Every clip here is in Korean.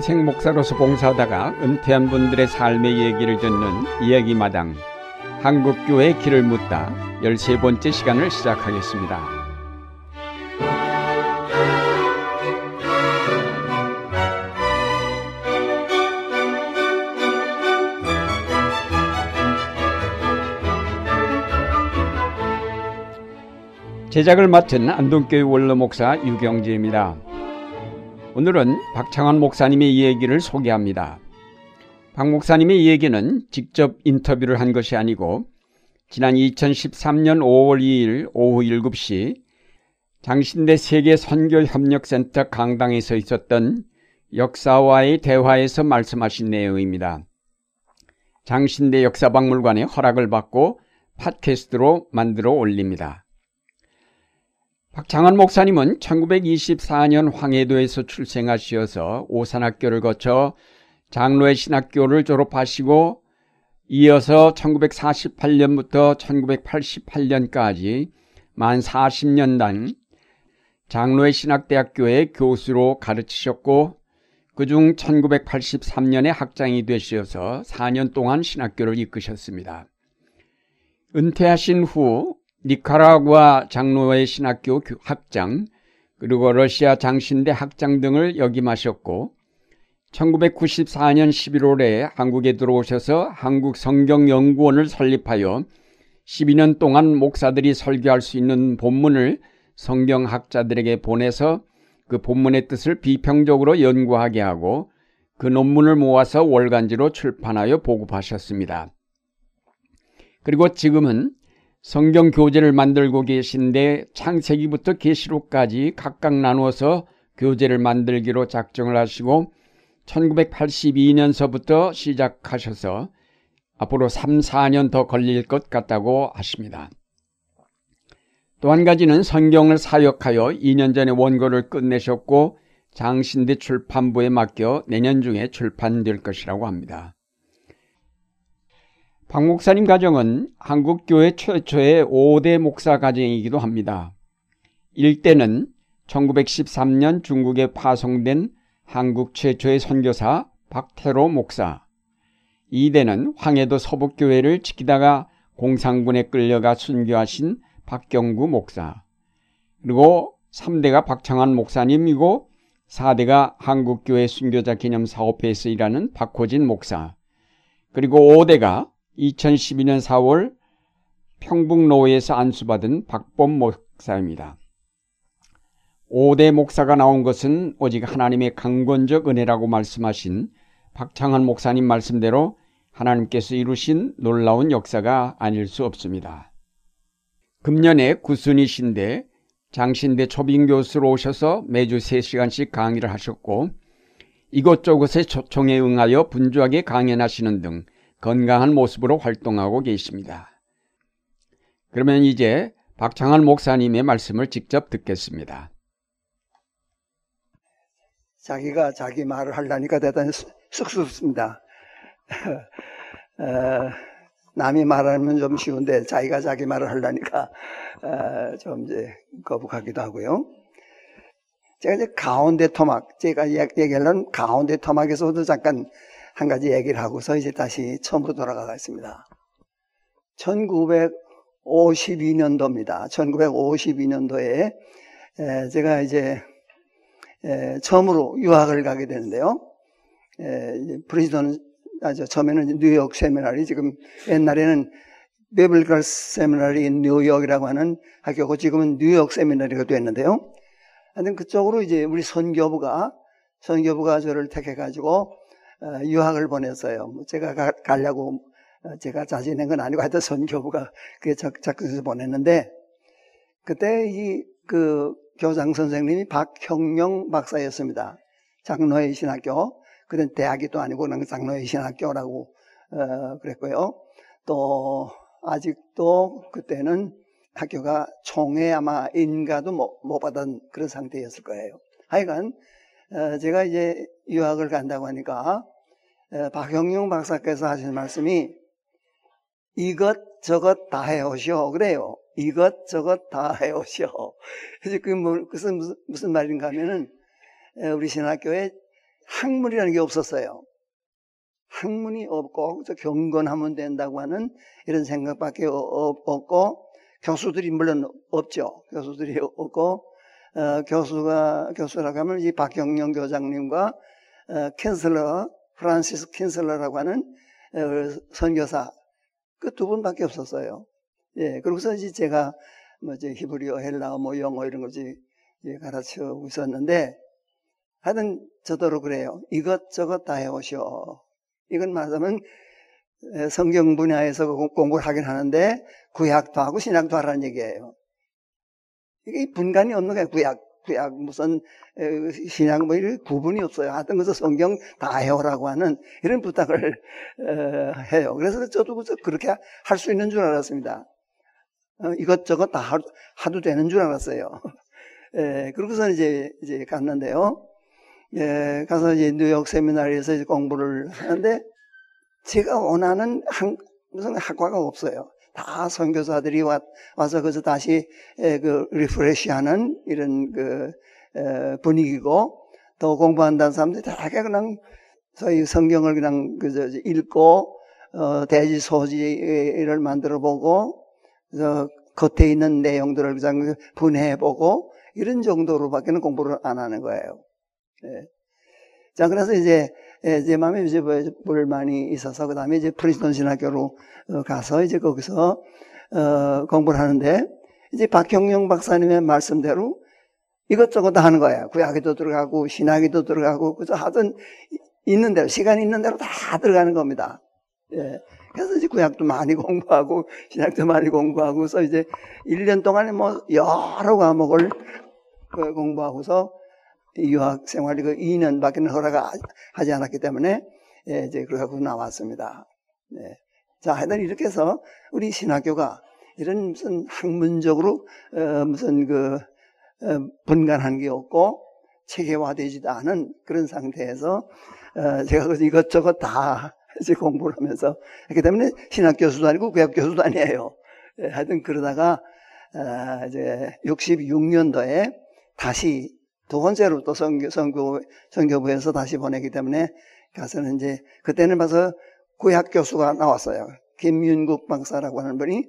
평생 목사로서 봉사하다가 은퇴한 분들의 삶의 얘기를 듣는 이야기마당 한국교회 길을 묻다 13번째 시간을 시작하겠습니다. 제작을 맡은 안동교회 원로 목사 유경재입니다. 오늘은 박창환 목사님의 이야기를 소개합니다. 박 목사님의 이야기는 직접 인터뷰를 한 것이 아니고 지난 2013년 5월 2일 오후 7시 장신대 세계 선교협력센터 강당에서 있었던 역사와의 대화에서 말씀하신 내용입니다. 장신대 역사박물관의 허락을 받고 팟캐스트로 만들어 올립니다. 박창환 목사님은 1924년 황해도에서 출생하시어서 오산학교를 거쳐 장로의 신학교를 졸업하시고 이어서 1948년부터 1988년까지 만 40년간 장로의 신학대학교의 교수로 가르치셨고 그중 1983년에 학장이 되시어서 4년 동안 신학교를 이끄셨습니다. 은퇴하신 후 니카라구아 장로의 신학교 학장, 그리고 러시아 장신대 학장 등을 역임하셨고 1994년 11월에 한국에 들어오셔서 한국 성경연구원을 설립하여 12년 동안 목사들이 설교할 수 있는 본문을 성경학자들에게 보내서 그 본문의 뜻을 비평적으로 연구하게 하고 그 논문을 모아서 월간지로 출판하여 보급하셨습니다. 그리고 지금은 성경 교재를 만들고 계신데 창세기부터 계시록까지 각각 나누어서 교재를 만들기로 작정을 하시고 1982년서부터 시작하셔서 앞으로 3, 4년 더 걸릴 것 같다고 하십니다. 또 한 가지는 성경을 사역하여 2년 전에 원고를 끝내셨고 장신대 출판부에 맡겨 내년 중에 출판될 것이라고 합니다. 박 목사님 가정은 한국교회 최초의 5대 목사 가정이기도 합니다. 1대는 1913년 중국에 파송된 한국 최초의 선교사 박태로 목사. 2대는 황해도 서북교회를 지키다가 공산군에 끌려가 순교하신 박경구 목사. 그리고 3대가 박창환 목사님이고 4대가 한국교회 순교자 기념사업회에서 일하는 박호진 목사. 그리고 5대가 2012년 4월 평북노회에서 안수받은 박범 목사입니다. 5대 목사가 나온 것은 오직 하나님의 강권적 은혜라고 말씀하신 박창환 목사님 말씀대로 하나님께서 이루신 놀라운 역사가 아닐 수 없습니다. 금년에 구순이신데 장신대 초빙 교수로 오셔서 매주 3시간씩 강의를 하셨고 이곳저곳의 초청에 응하여 분주하게 강연하시는 등 건강한 모습으로 활동하고 계십니다. 그러면 이제 박창환 목사님의 말씀을 직접 듣겠습니다. 자기가 자기 말을 하려니까 대단히 쑥스럽습니다. 어, 남이 말하면 좀 쉬운데 자기가 자기 말을 하려니까 어, 좀 이제 거북하기도 하고요. 제가 이제 가운데 토막, 제가 얘기하려는 가운데 토막에서도 잠깐 한 가지 얘기를 하고서 이제 다시 처음으로 돌아가겠습니다. 1952년도입니다. 1952년도에 제가 이제 처음으로 유학을 가게 되는데요. 프린스턴 아 저 처음에는 뉴욕 Seminary 지금 옛날에는 Biblical Seminary 뉴욕이라고 하는 학교고 지금은 뉴욕 세미나리가 됐는데요. 하여튼 그쪽으로 이제 우리 선교부가 선교부가 저를 택해 가지고 어, 유학을 보냈어요. 뭐 제가 가, 가려고 어, 제가 자진한 건 아니고 하여튼 선교부가 그게 작정해서 보냈는데 그때 이 그 교장 선생님이 박형영 박사였습니다. 장로의 신학교. 그땐 대학이 또 아니고 그냥 장로의 신학교라고 어, 그랬고요. 또 아직도 그때는 학교가 총회 아마 인가도 못, 못 받은 그런 상태였을 거예요. 하여간 어, 제가 이제 유학을 간다고 하니까 어, 박형용 박사께서 하신 말씀이 이것 저것 다 해오시오 그래요. 이것 저것 다 해오시오. 그 무슨, 무슨 말인가 하면은 우리 신학교에 학문이라는 게 없었어요. 학문이 없고 경건하면 된다고 하는 이런 생각밖에 없고 교수들이 물론 없죠. 교수들이 없고 어, 교수가 교수라고 하면 이 박형룡 교장님과 어, 킨슬러 프란시스 킨슬러라고 하는 어, 선교사 그 두 분밖에 없었어요. 예, 그러고서 이제 제가 뭐 이제 히브리어, 헬라어, 뭐 영어 이런 거지 가르쳐 있었는데 하여튼 저더러 그래요. 이것저것 다 해오시오. 이건 말하자면 성경 분야에서 공부를 하긴 하는데 구약도 하고 신약도 하라는 얘기예요. 이게 분간이 없는 거예요. 구약, 구약 무슨 신약 뭐 이런 구분이 없어요. 하여튼 그래서 성경 다 해오라고 하는 이런 부탁을 해요. 그래서 저도 그렇게 할 수 있는 줄 알았습니다. 어, 이것저것 다 하도 되는 줄 알았어요. 예, 그러고서 이제, 이제 갔는데요. 예, 가서 이제 뉴욕 세미나리에서 공부를 하는데 제가 원하는 한, 무슨 학과가 없어요. 다 선교사들이 와, 와서 그래서 다시 에, 그 리프레시하는 이런 그 에, 분위기고 또 공부한다는 사람들이 다 그냥 저희 성경을 그냥 그저 읽고 어, 대지 소지를 만들어 보고 그래서 겉에 있는 내용들을 그냥 분해해 보고 이런 정도로밖에는 공부를 안 하는 거예요. 예. 자, 그래서 이제, 예, 제 마음에 이제 불만이 있어서, 그 다음에 이제 프리스톤 신학교로 어, 가서 이제 거기서, 어, 공부를 하는데, 이제 박형영 박사님의 말씀대로 이것저것 다 하는 거예요. 구약에도 들어가고, 신학에도 들어가고, 그래서 하든 있는 대로, 시간이 있는 대로 다 들어가는 겁니다. 예. 그래서 이제 구약도 많이 공부하고, 신학도 많이 공부하고, 그래서 이제 1년 동안에 뭐 여러 과목을 그 공부하고서 유학 생활이 그 2년밖에 허락하지 않았기 때문에 예, 이제 그러고 나왔습니다. 네. 자, 하여튼 이렇게 해서 우리 신학교가 이런 무슨 학문적으로 어, 무슨 그 어, 분간한 게 없고 체계화되지도 않은 그런 상태에서 어, 제가 그 이것저것 다 이제 공부를 하면서 그렇기 때문에 신학 교수도 아니고 구약 교수도 아니에요. 예, 하여튼 그러다가 어, 이제 66년도에 다시 두 번째로 또 성교, 성교, 성교부에서 다시 보내기 때문에 가서는 이제, 그때는 봐서 구약 교수가 나왔어요. 김윤국 박사라고 하는 분이,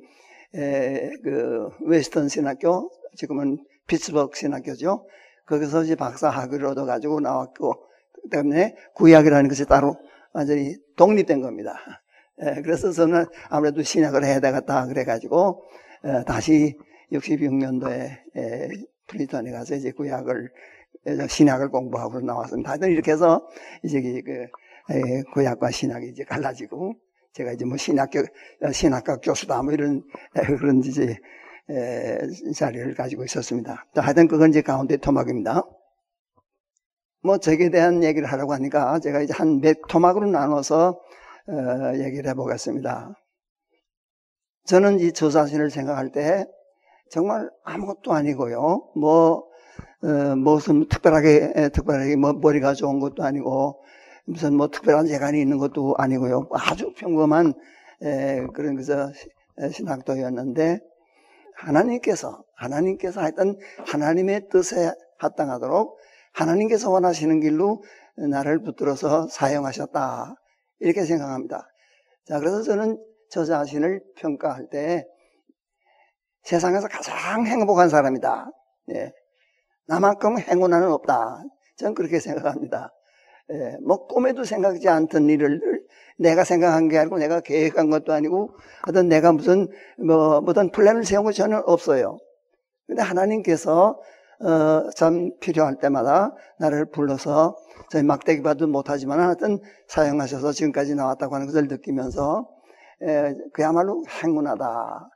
에, 그, 웨스턴 신학교, 지금은 피츠버그 신학교죠. 거기서 이제 박사 학위를 얻어가지고 나왔고, 때문에 구약이라는 것이 따로 완전히 독립된 겁니다. 에, 그래서 저는 아무래도 신학을 해야 되겠다 그래가지고, 에, 다시 66년도에 프리턴에 가서 이제 구약을 신약을 공부하고 나왔습니다. 하여튼 이렇게 해서 이제 그 구약과 신약이 이제 갈라지고 제가 이제 뭐 신학교 신학과 교수다 뭐 이런 그런 이제 자리를 가지고 있었습니다. 하여튼 그건 이제 가운데 토막입니다. 뭐 저에 대한 얘기를 하려고 하니까 제가 이제 한 몇 토막으로 나눠서 어, 얘기를 해보겠습니다. 저는 이 저 자신을 생각할 때 정말 아무것도 아니고요. 뭐, 어, 무슨 특별하게, 특별하게 뭐 머리가 좋은 것도 아니고, 무슨 뭐 특별한 재간이 있는 것도 아니고요. 아주 평범한 에, 그런 그저 신학도였는데, 하나님께서, 하나님께서 하여튼 하나님의 뜻에 합당하도록 하나님께서 원하시는 길로 나를 붙들어서 사용하셨다. 이렇게 생각합니다. 자, 그래서 저는 저 자신을 평가할 때 세상에서 가장 행복한 사람이다. 예. 나만큼 행운아는 없다. 저는 그렇게 생각합니다. 예. 뭐 꿈에도 생각지 않던 일을 내가 생각한 게 아니고 내가 계획한 것도 아니고 어떤 내가 무슨 뭐 어떤 플랜을 세운 거 저는 없어요. 근데 하나님께서 어, 참 필요할 때마다 나를 불러서 저희 막대기 봐도 못하지만 하여튼 사용하셔서 지금까지 나왔다고 하는 것을 느끼면서 에, 그야말로 행운하다.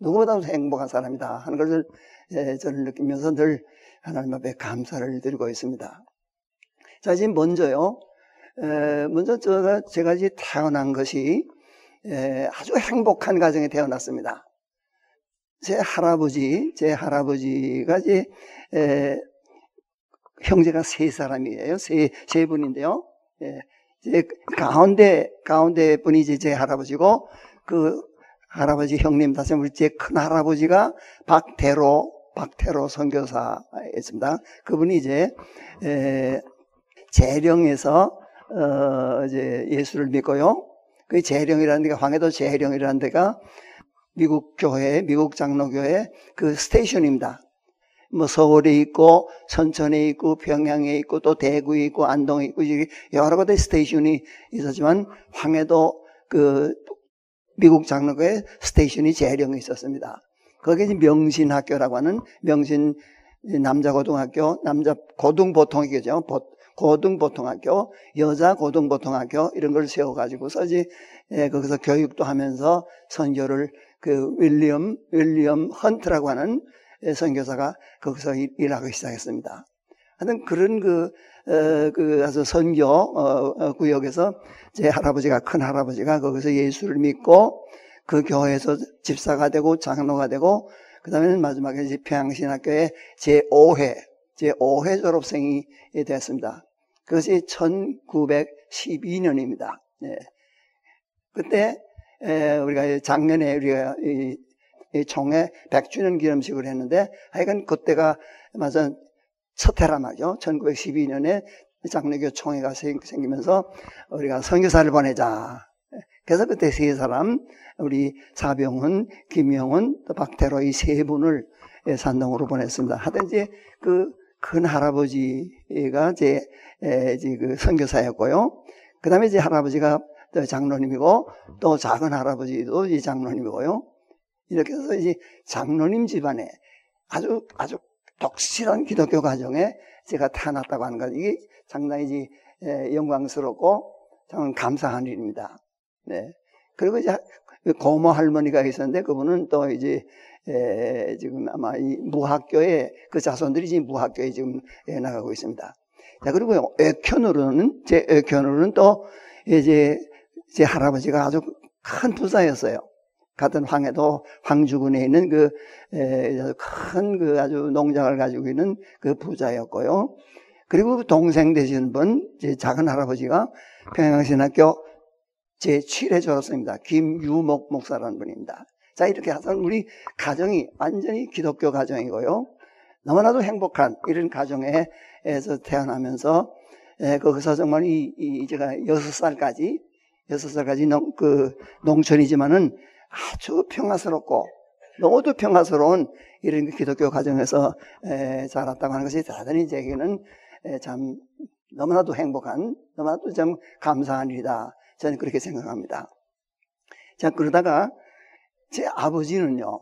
누구보다도 행복한 사람이다 하는 것을 예, 저를 느끼면서 늘 하나님 앞에 감사를 드리고 있습니다. 자, 이제 먼저요. 먼저 제가, 제가 이제 태어난 것이 아주 행복한 가정에 태어났습니다. 제 할아버지, 제 할아버지가 이제 형제가 세 사람이에요. 세, 세 분인데요. 예, 가운데, 가운데 분이 이제 제 할아버지고, 그 할아버지 형님 다시 제큰 할아버지가 박태로 박태로 선교사였습니다. 그분이 이제 에, 재령에서 어 이제 예수를 믿고요. 그 재령이라는 데가 황해도 재령이라는 데가 미국 교회, 미국 장로교회 그 station입니다. 뭐 서울에 있고 선천에 있고 평양에 있고 또 대구에 있고 안동에 있고 여러 가지 station이 있었지만 황해도 그 미국 장로교회 스테이션이 재령에 있었습니다. 거기에 명신학교라고 하는 명신 남자 고등학교, 남자 고등보통이겠죠. 고등보통학교, 여자 고등보통학교 이런 걸 세워가지고서 이제 예, 거기서 교육도 하면서 선교를 그 윌리엄 윌리엄 헌트라고 하는 선교사가 거기서 일하기 시작했습니다. 하여튼 그런 그, 어, 그, 아주 선교, 어, 어, 구역에서 제 할아버지가, 큰 할아버지가 거기서 예수를 믿고 그 교회에서 집사가 되고 장로가 되고 그 다음에는 마지막에 이제 평양신학교의 제 5회, 제 5회 졸업생이 되었습니다. 그것이 1912년입니다. 네. 그때 우리가 작년에 우리가 이, 이 총회 100주년 기념식을 했는데 하여간 그때가 맞아 말이죠. 1912년에 장로교 총회가 생기면서 우리가 선교사를 보내자. 그래서 그때 세 사람, 우리 사병훈, 김영훈, 또 박태로 이 세 분을 산동으로 보냈습니다. 하여튼 이제 그 큰 할아버지가 이제, 이제 그 선교사였고요. 그 다음에 이제 할아버지가 또 장로님이고 또 작은 할아버지도 이 장로님이고요. 이렇게 해서 이제 장로님 집안에 아주 아주 독실한 기독교 가정에 제가 태어났다고 하는 것 이게 상당히 이제 영광스럽고 참 감사한 일입니다. 네. 그리고 이제 고모 할머니가 있었는데 그분은 또 이제 에, 지금 아마 이 무학교에 그 자손들이 지금 무학교에 지금 에, 나가고 있습니다. 자 그리고 애견으로는 제 애견으로는 또 이제 제 할아버지가 아주 큰 부자였어요. 같은 황해도 황주군에 있는 그 큰그 그 아주 농장을 가지고 있는 그 부자였고요. 그리고 동생 되시는 분, 제 작은 할아버지가 평양신학교 제7회 졸업생입니다. 김유목 목사라는 분입니다. 자, 이렇게 해서 우리 가정이 완전히 기독교 가정이고요. 너무나도 행복한 이런 가정에서 태어나면서 거기서 정말 이, 이 제가 6살까지 6살까지 농, 그 농촌이지만은 아주 평화스럽고 너무도 평화스러운 이런 그 기독교 가정에서 에, 자랐다고 하는 것이 대단히 제게는 에, 참 너무나도 행복한 너무나도 참 감사한 일이다. 저는 그렇게 생각합니다. 자 그러다가 제 아버지는요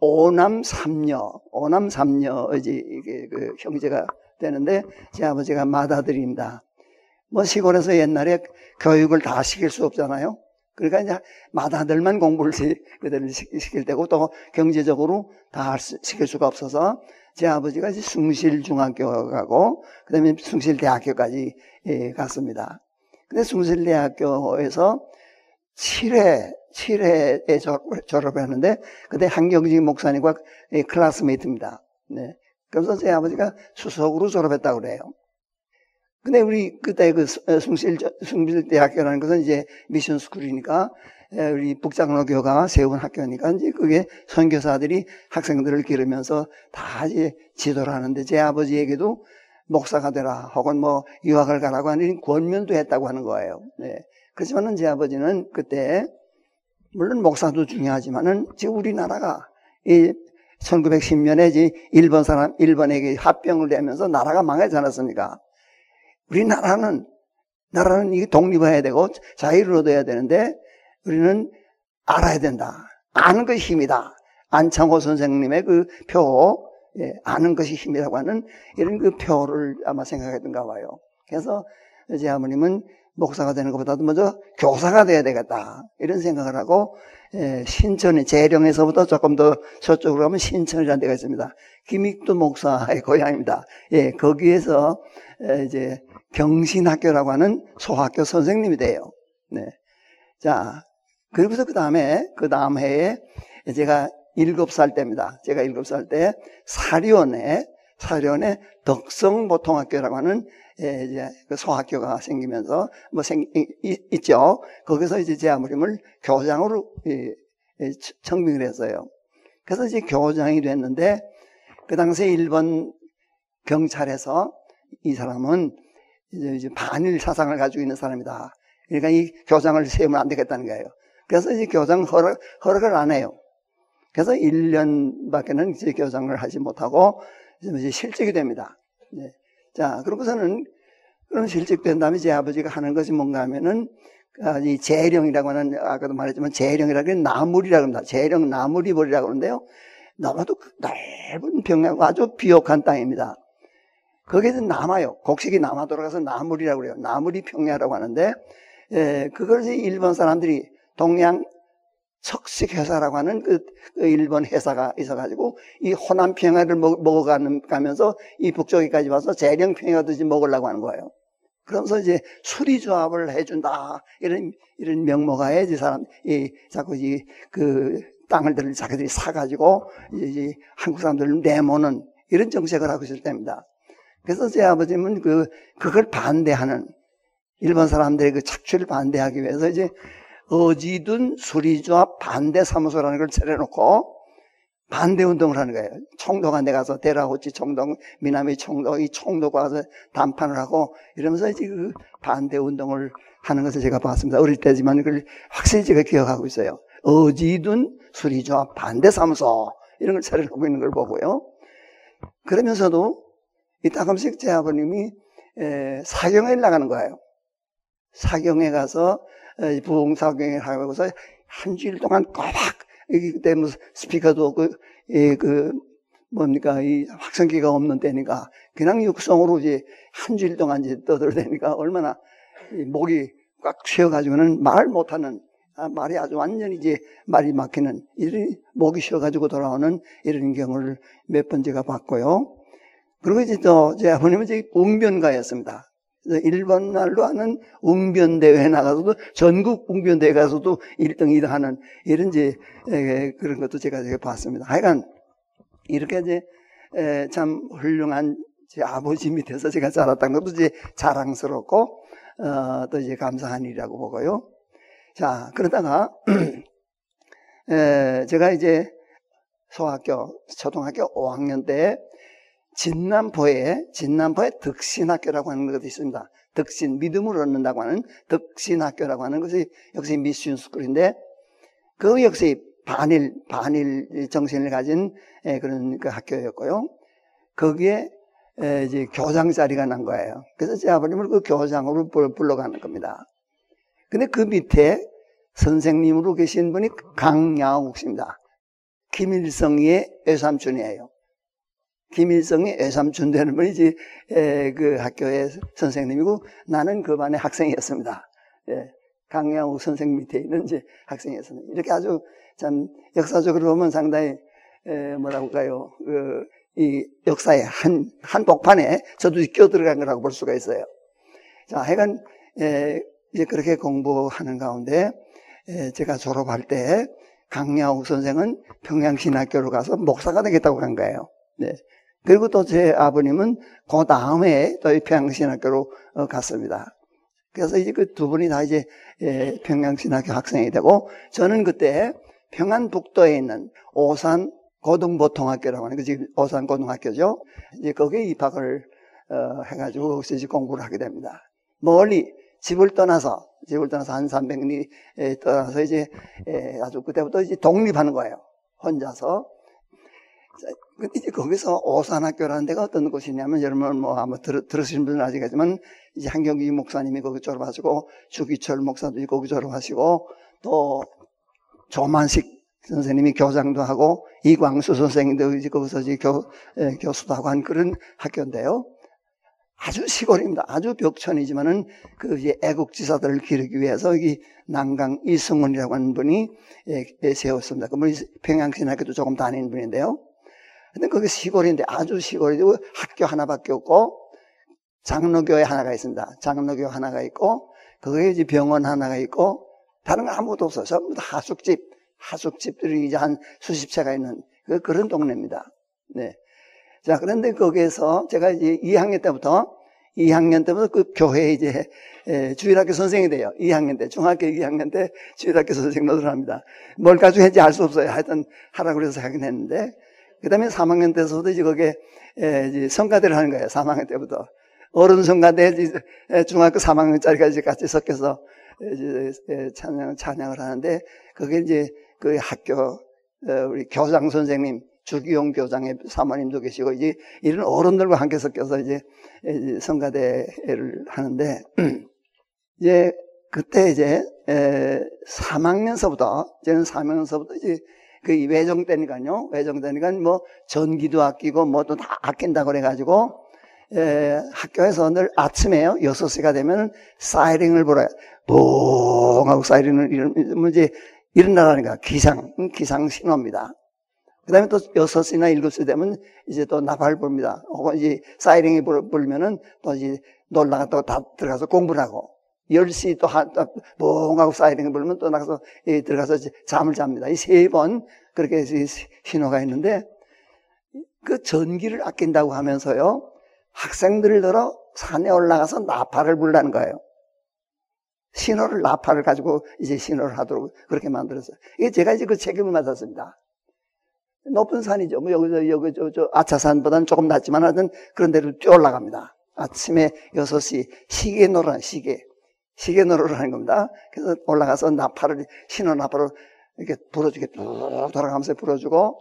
오남 삼녀 오남 삼녀 이제 이게 그 형제가 되는데 제 아버지가 맏아들입니다. 뭐 시골에서 옛날에 교육을 다 시킬 수 없잖아요. 그러니까 이제 마다들만 공부를 그대로 시킬 때고 또 경제적으로 다 시킬 수가 없어서 제 아버지가 이제 숭실중학교 가고 그다음에 숭실대학교까지 예, 갔습니다. 근데 숭실대학교에서 7회 7회에 졸업을 했는데 그때 한경직 목사님과 클래스메이트입니다. 네. 그래서 제 아버지가 수석으로 졸업했다고 그래요. 근데 우리 그때 그 어, 숭실, 숭실대학교라는 것은 이제 미션 스쿨이니까 우리 북장로교가 세운 학교니까 이제 그게 선교사들이 학생들을 기르면서 다 이제 지도를 하는데 제 아버지에게도 목사가 되라 혹은 뭐 유학을 가라고 하는 권면도 했다고 하는 거예요. 네. 그렇지만은 제 아버지는 그때 물론 목사도 중요하지만은 지금 우리나라가 이 1910년에 이제 일본 사람 일본에게 합병을 내면서 나라가 망하지 않았습니까? 우리나라는 나라는 이게 독립해야 되고 자유를 얻어야 되는데 우리는 알아야 된다. 아는 것이 힘이다. 안창호 선생님의 그 표, 예, 아는 것이 힘이라고 하는 이런 그 표를 아마 생각했던가 봐요. 그래서 제 어머님은 목사가 되는 것보다도 먼저 교사가 돼야 되겠다. 이런 생각을 하고, 예, 신천에, 재령에서부터 조금 더 저쪽으로 가면 신천이라는 데가 있습니다. 김익도 목사의 고향입니다. 예, 거기에서 이제 경신학교라고 하는 소학교 선생님이 돼요. 네. 자, 그리고서 그 다음에, 그 다음 해에 제가 일곱 살 때입니다. 제가 일곱 살 때 사리원에, 사리원에 덕성보통학교라고 하는 예, 이제 그 소학교가 생기면서 뭐 생, 있죠. 거기서 이제 제 아버님을 교장으로 청빙을 했어요. 그래서 이제 교장이 됐는데 그 당시에 일본 경찰에서 이 사람은 이제, 반일 사상을 가지고 있는 사람이다. 그러니까 이 교장을 세우면 안 되겠다는 거예요. 그래서 이제 교장 허락, 허락을 안 해요. 그래서 1년밖에는 이제 교장을 하지 못하고 이제 실직이 됩니다. 네. 자, 그러고서는 그런 실직된 다음에 제 아버지가 하는 것이 뭔가 하면은 아, 이 재령이라고 하는 아까도 말했지만 재령이라고 하는 나물이라고 합니다. 재령 나물이 버리라고 하는데요. 너무도 넓은 평양 아주 비옥한 땅입니다. 거기에서 남아요. 곡식이 남아 돌아가서 나물이라고 그래요. 나물이 평야라고 하는데 예, 그걸 일본 사람들이 동양 척식회사라고 하는 그, 그, 일본 회사가 있어가지고 이 호남 평야를 먹어가면서 이 북쪽에까지 와서 재령 이제 먹으려고 하는 거예요. 그러면서 이제 수리 조합을 해준다 이런 이런 명목하에 이제 사람 이 자꾸 이그 땅을 자기들이 사가지고 이제 한국 사람들을 내모는 이런 정책을 하고 있을 때입니다. 그래서 제 아버지는 그 그걸 반대하는 일본 사람들의 그 착취를 반대하기 위해서 이제 어지든 수리조합 반대 사무소라는 걸 차려놓고 반대 운동을 하는 거예요. 총독한 데 가서 대라호치 총독, 미나미 총독, 이 총독 와서 담판을 하고 이러면서 이제 그 반대 운동을 하는 것을 제가 봤습니다. 어릴 때지만 그걸 확실히 제가 기억하고 있어요. 어지든 수리조합 반대 사무소 이런 걸 차려놓고 있는 걸 보고요. 그러면서도 이 따끔씩 제 아버님이 사경에 나가는 거예요. 사경에 가서 부흥사경에 하고서 한 주일 동안 꼬박 그때 무슨 스피커도 없고 예, 그 뭡니까 이 확성기가 없는 때니까 그냥 육성으로 이제 한 주일 동안 이제 떠들대니까 얼마나 목이 꽉 쉬어가지고는 말 못하는 아, 말이 아주 완전히 이제 말이 막히는 이런 목이 쉬어가지고 돌아오는 이런 경우를 몇 번 제가 봤고요. 그리고 이제 또 제 아버님은 이제 웅변가였습니다. 일본 말로 하는 웅변대회에 나가서도 전국 웅변대회 가서도 1등, 2등 하는 이런 이제 그런 것도 제가 봤습니다. 하여간 이렇게 이제 참 훌륭한 제 아버지 밑에서 제가 자랐다는 것도 이제 자랑스럽고 어, 또 이제 감사한 일이라고 보고요. 자 그러다가 제가 이제 소학교 초등학교 5학년 때 진남포에 진남포에 덕신학교라고 하는 것이 있습니다. 덕신 믿음을 얻는다고 하는 덕신학교라고 하는 것이 역시 미션 스쿨인데 그 역시 반일 반일 정신을 가진 그런 그 학교였고요. 거기에 이제 교장 자리가 난 거예요. 그래서 제 아버님을 그 교장으로 불러가는 겁니다. 근데 그 밑에 선생님으로 계신 분이 강야옥 씨입니다. 김일성의 외삼촌이에요. 김일성이 애삼촌 되는 분이 이제 그 학교의 선생님이고 나는 그 반의 학생이었습니다. 예, 강양욱 선생 밑에 있는 이제 학생이었습니다. 이렇게 아주 참 역사적으로 보면 상당히 뭐라고 할까요? 그, 이 역사의 한, 한 복판에 저도 끼어 들어간 거라고 볼 수가 있어요. 자, 하여간, 이제 그렇게 공부하는 가운데, 제가 졸업할 때 강야욱 선생은 평양신학교로 가서 목사가 되겠다고 한 거예요. 네. 그리고 또 제 아버님은 그 다음에 또 평양신학교로 어, 갔습니다. 그래서 이제 그 두 분이 다 이제 예, 평양신학교 학생이 되고 저는 그때 평안북도에 있는 오산 고등보통학교라고 하는 그 지금 오산 고등학교죠. 이제 거기에 입학을 어, 해가지고 이제 공부를 하게 됩니다. 멀리 집을 떠나서 집을 떠나서 한 300리 떠나서 이제 예, 아주 그때부터 이제 독립하는 거예요. 혼자서 이제 거기서 오산학교라는 데가 어떤 곳이냐면 여러분 뭐 아마 들, 들으신 분은 아시겠지만 이제 한경기 목사님이 거기 졸업하시고 주기철 목사도 거기 졸업하시고 또 조만식 선생님이 교장도 하고 이광수 선생님도 이제 거기서 이제 교, 예, 교수도 하고 한 그런 학교인데요. 아주 시골입니다. 아주 벽천이지만은 그 이제 애국지사들을 기르기 위해서 이 난강 이승훈이라고 하는 분이 예, 예 세웠습니다. 그분이 평양신학교도 조금 다니는 분인데요. 근데 거기 시골인데 아주 시골이고 학교 하나밖에 없고 장로교회 하나가 있습니다. 장로교 하나가 있고 거기에 이제 병원 하나가 있고 다른 거 아무것도 없어요. 전부 다 하숙집, 하숙집들이 이제 한 수십 채가 있는 그, 그런 동네입니다. 네. 자, 그런데 거기에서 제가 이제 2학년 때부터 2학년 때부터 그 교회에 이제 주일학교 선생이 돼요. 2학년 때, 중학교 2학년 때 주일학교 선생 노릇을 합니다. 뭘 가지고 했는지 알 수 없어요. 하여튼 하라고 그래서 하긴 했는데 그 다음에 3학년 때서도 이제 거기에 이제 성가대를 하는 거예요. 3학년 때부터. 어른 성가대 중학교 3학년짜리까지 같이 섞여서 찬양, 찬양을 하는데 그게 이제 그 학교 우리 교장 선생님 주기용 교장의 사모님도 계시고 이제 이런 어른들과 함께 섞여서 이제 성가대를 하는데 이제 그때 이제 3학년서부터 저는 3학년서부터 이제 그 외정 때니까요. 외정 때니까 뭐 전기도 아끼고 뭐또다 아낀다고 그래가지고 에, 학교에서 늘 아침에요. 6시가 되면 사이렌을 불어요. 뽕 하고 사이렌을 이러면 이제 일어나라니까 기상, 기상 신호입니다. 그 다음에 또 6시나 7시 되면 이제 또 나팔 불니다. 혹은 이제 사이렌이 불면은 또 이제 놀다가 또 다 들어가서 공부를 하고 10시 또 한, 뽕 하고 사이렌이 불면 또 나가서 예, 들어가서 잠을 잡니다. 이 세 번 그렇게 신호가 있는데 그 전기를 아낀다고 하면서요. 학생들을 들어 산에 올라가서 나팔을 불라는 거예요. 신호를 나팔을 가지고 이제 신호를 하도록 그렇게 만들었어요. 이게 제가 이제 그 책임을 맡았습니다. 높은 산이죠. 뭐 여기, 저, 여기, 저, 저, 아차산보다는 조금 낮지만 하여튼 그런 데를 뛰어 올라갑니다. 아침에 6시 시계 노래, 시계. 시계 노래를 하는 겁니다. 그래서 올라가서 나팔을, 신호 나팔을 이렇게 불어주게 쭉 돌아가면서 불어주고,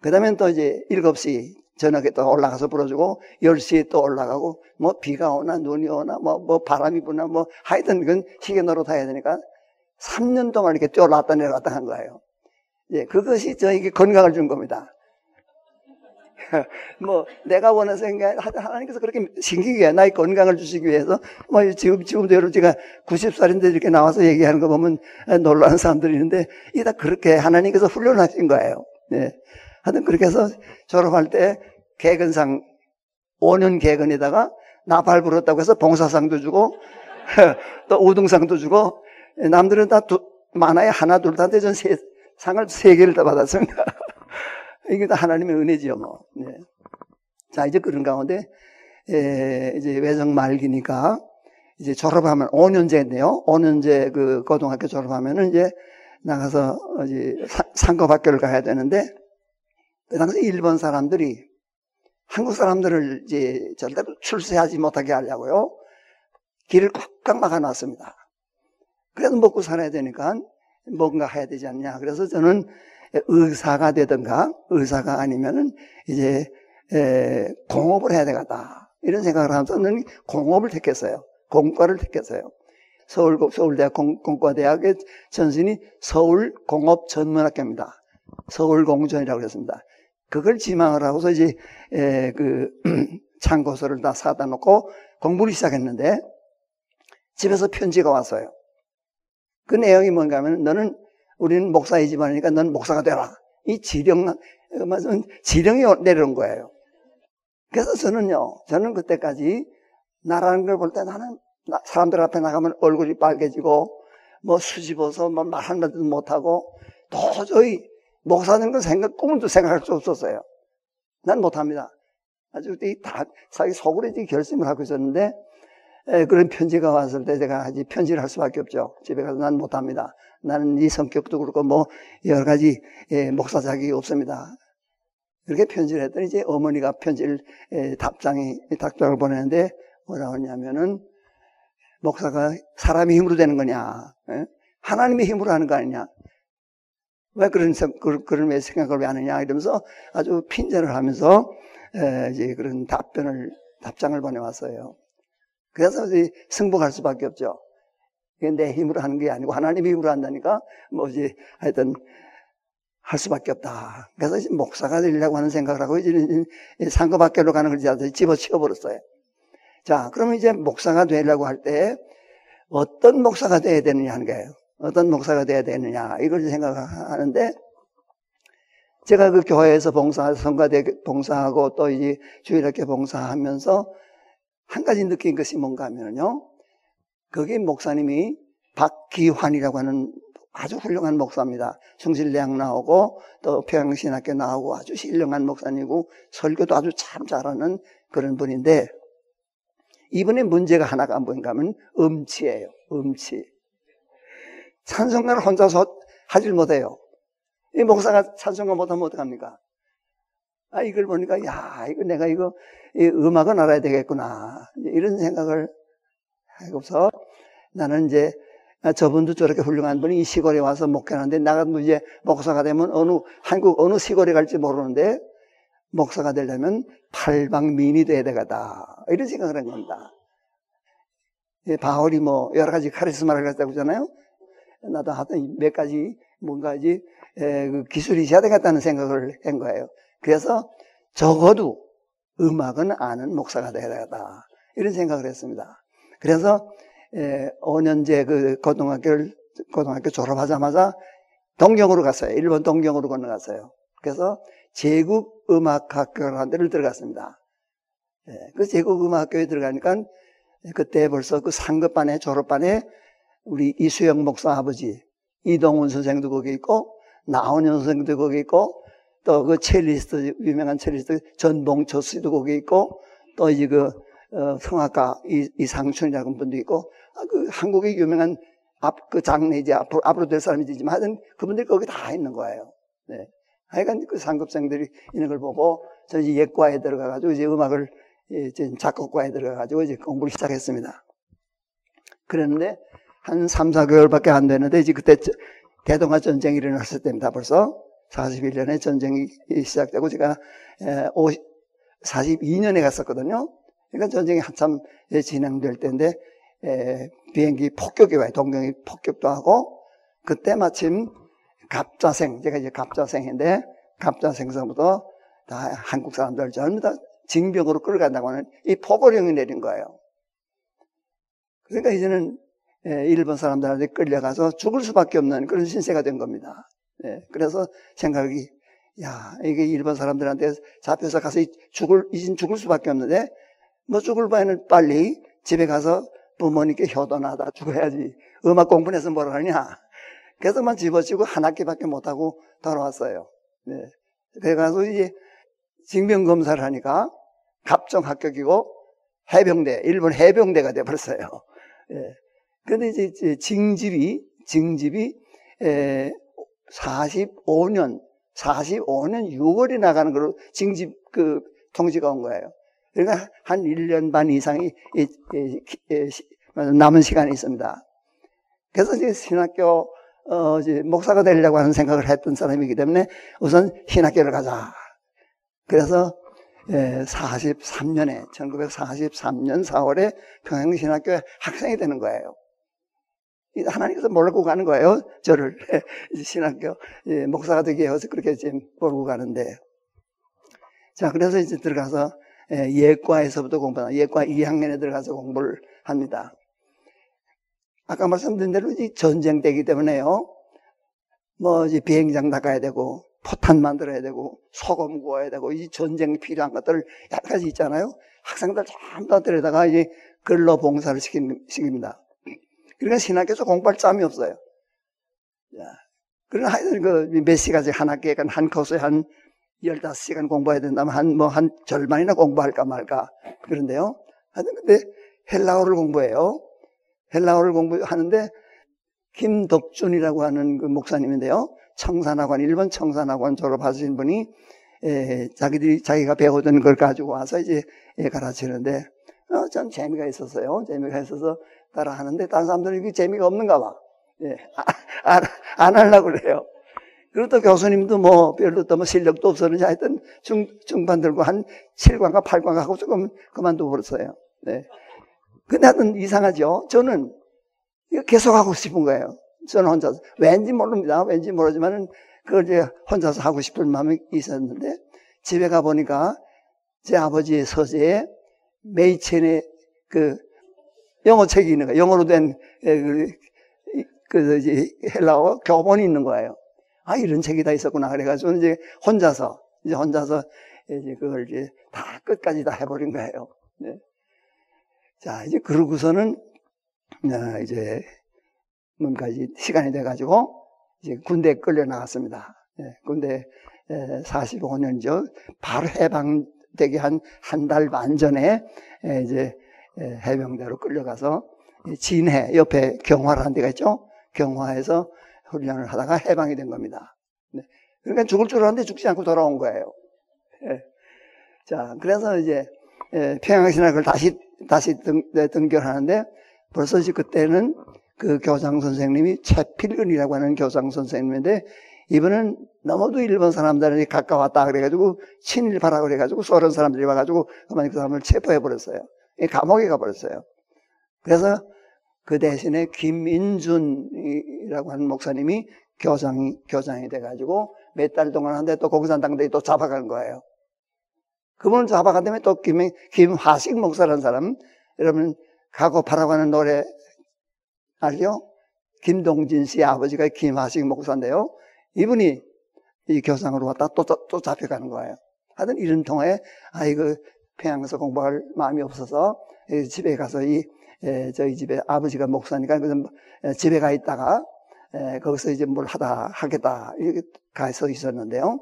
그 다음에 또 이제 7시 저녁에 또 올라가서 불어주고, 10시에 또 올라가고, 뭐 비가 오나 눈이 오나, 뭐, 뭐 바람이 부나, 뭐 하여튼 그건 시계 노릇 해야 되니까 3년 동안 이렇게 뛰어 올라갔다 내려갔다 한 거예요. 예, 그것이 저에게 건강을 준 겁니다. 뭐 내가 원해서 하나님께서 그렇게 신기해 나의 건강을 주시기 위해서 뭐 지금 지금도 여러분 제가 90살인데 이렇게 나와서 얘기하는 거 보면 놀라는 사람들이 있는데 이다 그렇게 하나님께서 훈련하신 거예요. 네. 하여튼 그렇게 해서 졸업할 때 개근상 5년 개근에다가 나팔 불었다고 해서 봉사상도 주고 또 우등상도 주고 남들은 다 두, 많아야 하나 둘다 되전 세, 상을 세 개를 다 받았습니다. 이게 다 하나님의 은혜지요, 뭐. 네. 자, 이제 그런 가운데, 에, 이제 외정 말기니까, 이제 졸업하면 5년제인데요. 5년제 그 고등학교 졸업하면은 이제 나가서 이제 상급학교를 가야 되는데, 그 당시 일본 사람들이 한국 사람들을 이제 절대로 출세하지 못하게 하려고요. 길을 꽉꽉 막아놨습니다. 그래도 먹고 살아야 되니까 뭔가 해야 되지 않냐. 그래서 저는 의사가 되든가 의사가 아니면은 이제 공업을 해야 되겠다. 이런 생각을 하면서 저는 공업을 택했어요. 공과를 택했어요. 서울, 서울대학 공, 공과대학의 전신이 서울공업전문학교입니다. 서울공전이라고 그랬습니다. 그걸 지망을 하고서 이제, 에, 그, 참고서를 다 사다 놓고 공부를 시작했는데, 집에서 편지가 왔어요. 그 내용이 뭔가 하면 너는 우리는 목사의 집안이니까 너는 목사가 되라. 이 지령, 지령이 내려온 거예요. 그래서 저는요, 저는 그때까지 나라는 걸 볼 때 나는 사람들 앞에 나가면 얼굴이 빨개지고 뭐 수집어서 뭐 말 한마디도 못하고 도저히 목사는 건 생각, 꿈도 생각할 수 없었어요. 난 못합니다. 아주 다 자기 속으로 결심을 하고 있었는데 에, 그런 편지가 왔을 때 제가 이제 편지를 할 수밖에 없죠. 집에 가서 난 못합니다. 나는 이 성격도 그렇고 뭐 여러 가지 예, 목사 자격이 없습니다. 그렇게 편지를 했더니 이제 어머니가 편지를 예, 답장이 답장을 보내는데 뭐라고 하냐면은 목사가 사람의 힘으로 되는 거냐? 예? 하나님의 힘으로 하는 거 아니냐? 왜 그런 그런 왜 생각을 왜 하느냐 이러면서 아주 핀잔을 하면서 에, 이제 그런 답변을 답장을 보내왔어요. 그래서 이제 승복할 수밖에 없죠. 이게 내 힘으로 하는 게 아니고 하나님의 힘으로 한다니까 뭐지 하여튼 할 수밖에 없다. 그래서 목사가 되려고 하는 생각을 하고 이제 상급학교로 가는 걸 이제 집어치워 버렸어요. 자, 그러면 이제 목사가 되려고 할 때 어떤 목사가 돼야 되느냐 하는 거예요. 어떤 목사가 돼야 되느냐 이걸 생각하는데 제가 그 교회에서 봉사, 성가대 봉사하고 또 이제 주일학교 봉사하면서 한 가지 느낀 것이 뭔가 하면요. 거기 목사님이 박기환이라고 하는 아주 훌륭한 목사입니다. 성실대학 나오고 또 평양신학교 나오고 아주 훌륭한 목사님이고 설교도 아주 참 잘하는 그런 분인데 이번에 문제가 하나가 뭔가 하면 음치예요. 음치. 찬송가를 혼자서 하질 못해요. 이 목사가 찬송가 못하면 어떡합니까? 아, 이걸 보니까, 야, 이거 내가 이거, 이 음악은 알아야 되겠구나. 이런 생각을 하고서 나는 이제 아, 저분도 저렇게 훌륭한 분이 이 시골에 와서 목회하는데 나도 이제 목사가 되면 어느 한국 어느 시골에 갈지 모르는데 목사가 되려면 팔방민이 돼야 되겠다 이런 생각을 한 겁니다. 예, 바울이 뭐 여러 가지 카리스마를 갖다고 하잖아요. 나도 하여튼 몇 가지 뭔가지 그 기술이 있어야 되겠다는 생각을 한 거예요. 그래서 적어도 음악은 아는 목사가 돼야 되겠다 이런 생각을 했습니다. 그래서 에, 5년제 그 고등학교를 고등학교 졸업하자마자 동경으로 갔어요. 일본 동경으로 건너갔어요. 그래서 제국 음악학교라는 데를 들어갔습니다. 예, 그 제국 음악학교에 들어가니까 그때 벌써 그 상급반에 졸업반에 우리 이수영 목사 아버지 이동훈 선생도 거기 있고 나훈현 선생도 거기 있고 또 그 첼리스트 유명한 첼리스트 전봉초 씨도 거기 있고 또 이제 그 어, 성악가 이, 이상춘이라는 분도 있고 아, 그 한국의 유명한 앞, 그 장래 이제 앞으로, 앞으로 될 사람이지만 그분들이 거기 다 있는 거예요. 네. 하여간 그 상급생들이 있는 걸 보고 저는 이제 예과에 들어가가지고 이제 음악을 이제 작곡과에 들어가가지고 이제 공부를 시작했습니다. 그랬는데 한 3, 4개월밖에 안 됐는데 이제 그때 대동아 전쟁이 일어났을 때입니다. 벌써 41년에 전쟁이 시작되고 제가 42년에 갔었거든요. 그러니까 전쟁이 한참 진행될 때인데 에, 비행기 폭격이 와요. 동경이 폭격도 하고 그때 마침 갑자생 제가 이제 갑자생인데 갑자생서부터 다 한국 사람들 전부 다 징병으로 끌어간다고 하는 이 포고령이 내린 거예요. 그러니까 이제는 일본 사람들한테 끌려가서 죽을 수밖에 없는 그런 신세가 된 겁니다. 예, 그래서 생각이 야 이게 일본 사람들한테 잡혀서 가서 죽을 이젠 죽을 수밖에 없는데 뭐 죽을 바에는 빨리 집에 가서 부모님께 효도나다 죽어야지. 음악 공부해서 뭘 하냐. 그래서만 집어치고 한 학기밖에 못하고 돌아왔어요. 네. 그래가지고 이제 징병검사를 하니까 갑정 합격이고 해병대, 일본 해병대가 돼버렸어요. 예. 근데 이제 징집이, 징집이, 에, 45년, 45년 6월에 나가는 걸로 징집 그 통지가 온 거예요. 그러니까 한 1년 반 이상이 남은 시간이 있습니다. 그래서 이제 신학교 어, 이제 목사가 되려고 하는 생각을 했던 사람이기 때문에 우선 신학교를 가자. 그래서 43년에 1943년 4월에 평양신학교 학생이 되는 거예요. 하나님께서 몰고 가는 거예요. 저를 신학교 목사가 되게 해서 그렇게 지금 몰고 가는데 자 그래서 이제 들어가서 예, 예과에서부터 공부하다. 예과 2학년에 들어가서 공부를 합니다. 아까 말씀드린 대로 전쟁 때기 때문에요. 뭐 이제 비행장 나가야 되고 포탄 만들어야 되고 소금 구워야 되고 이 전쟁 필요한 것들 여러 가지 있잖아요. 학생들 전부 다 데려다가 이제 근로 봉사를 시킵니다. 그러니까 신학교에서 공부할 짬이 없어요. 그러나 하여튼 그 몇 시간씩 한 학기에 한 코스에 한 15시간 공부해야 된다면 한, 뭐, 한 절반이나 공부할까 말까. 그런데요. 하여튼 근데 헬라어를 공부해요. 헬라어를 공부하는데 김덕준이라고 하는 그 목사님인데요. 청산학원, 일본 청산학원 졸업하신 분이 에, 자기들이, 자기가 배우던 걸 가지고 와서 이제 에, 가르치는데, 어, 전 재미가 있었어요. 재미가 있어서 따라 하는데, 다른 사람들은 이게 재미가 없는가 봐. 예, 아, 안, 안 하려고 그래요. 또 교수님도 뭐 별로 또 뭐 실력도 없었는지 하여튼 중, 중반 들고 한 7관과 8관 하고 조금 그만두고 버렸어요. 네. 근데 하여튼 이상하죠? 저는 이거 계속 하고 싶은 거예요. 저는 혼자서. 왠지 모릅니다. 왠지 모르지만은 그걸 이제 혼자서 하고 싶은 마음이 있었는데 집에 가보니까 제 아버지의 서재에 메이첸의 그 영어 책이 있는 거예요. 영어로 된 그, 헬라어 교본이 있는 거예요. 아, 이런 책이 다 있었구나. 그래가지고 이제 혼자서, 이제 혼자서 이제 그걸 이제 다 끝까지 다 해버린 거예요. 네. 자, 이제 그러고서는, 아, 이제, 뭔가 이제 시간이 돼가지고, 이제 군대에 끌려 나갔습니다. 네, 군대 45년죠. 바로 해방되기 한, 한 달 반 전에, 이제, 해병대로 끌려가서, 진해 옆에 경화라는 데가 있죠. 경화에서 훈련을 하다가 해방이 된 겁니다. 네. 그러니까 죽을 줄 알았는데 죽지 않고 돌아온 거예요. 예. 자, 그래서 이제 예, 평양신학을 다시 다시 등, 네, 등결하는데 벌써 이제 그때는 그 교장 선생님이 채필근이라고 하는 교장 선생님인데 이분은 너무도 일본 사람들이 가까웠다 그래가지고 친일파라고 그래가지고 소련 사람들이 와가지고 그만 그 사람을 체포해 버렸어요. 감옥에 가 버렸어요. 그래서 그 대신에 김인준이라고 하는 목사님이 교장이 교장이 돼가지고 몇 달 동안 한데 또 공산당들이 또 잡아간 거예요. 그분을 잡아간 다음에 또 김, 김화식 목사라는 사람 여러분 가고 바라고 하는 노래 알죠? 김동진 씨 아버지가 김화식 목사인데요. 이분이 이 교상으로 왔다 또, 또, 또 잡혀가는 거예요. 하여튼 이런 통에, 아, 이거 평양에서 공부할 마음이 없어서 집에 가서 이, 에, 저희 집에 아버지가 목사니까 그 집에 가 있다가 에, 거기서 이제 뭘 하다 하겠다 이렇게 가서 있었는데요.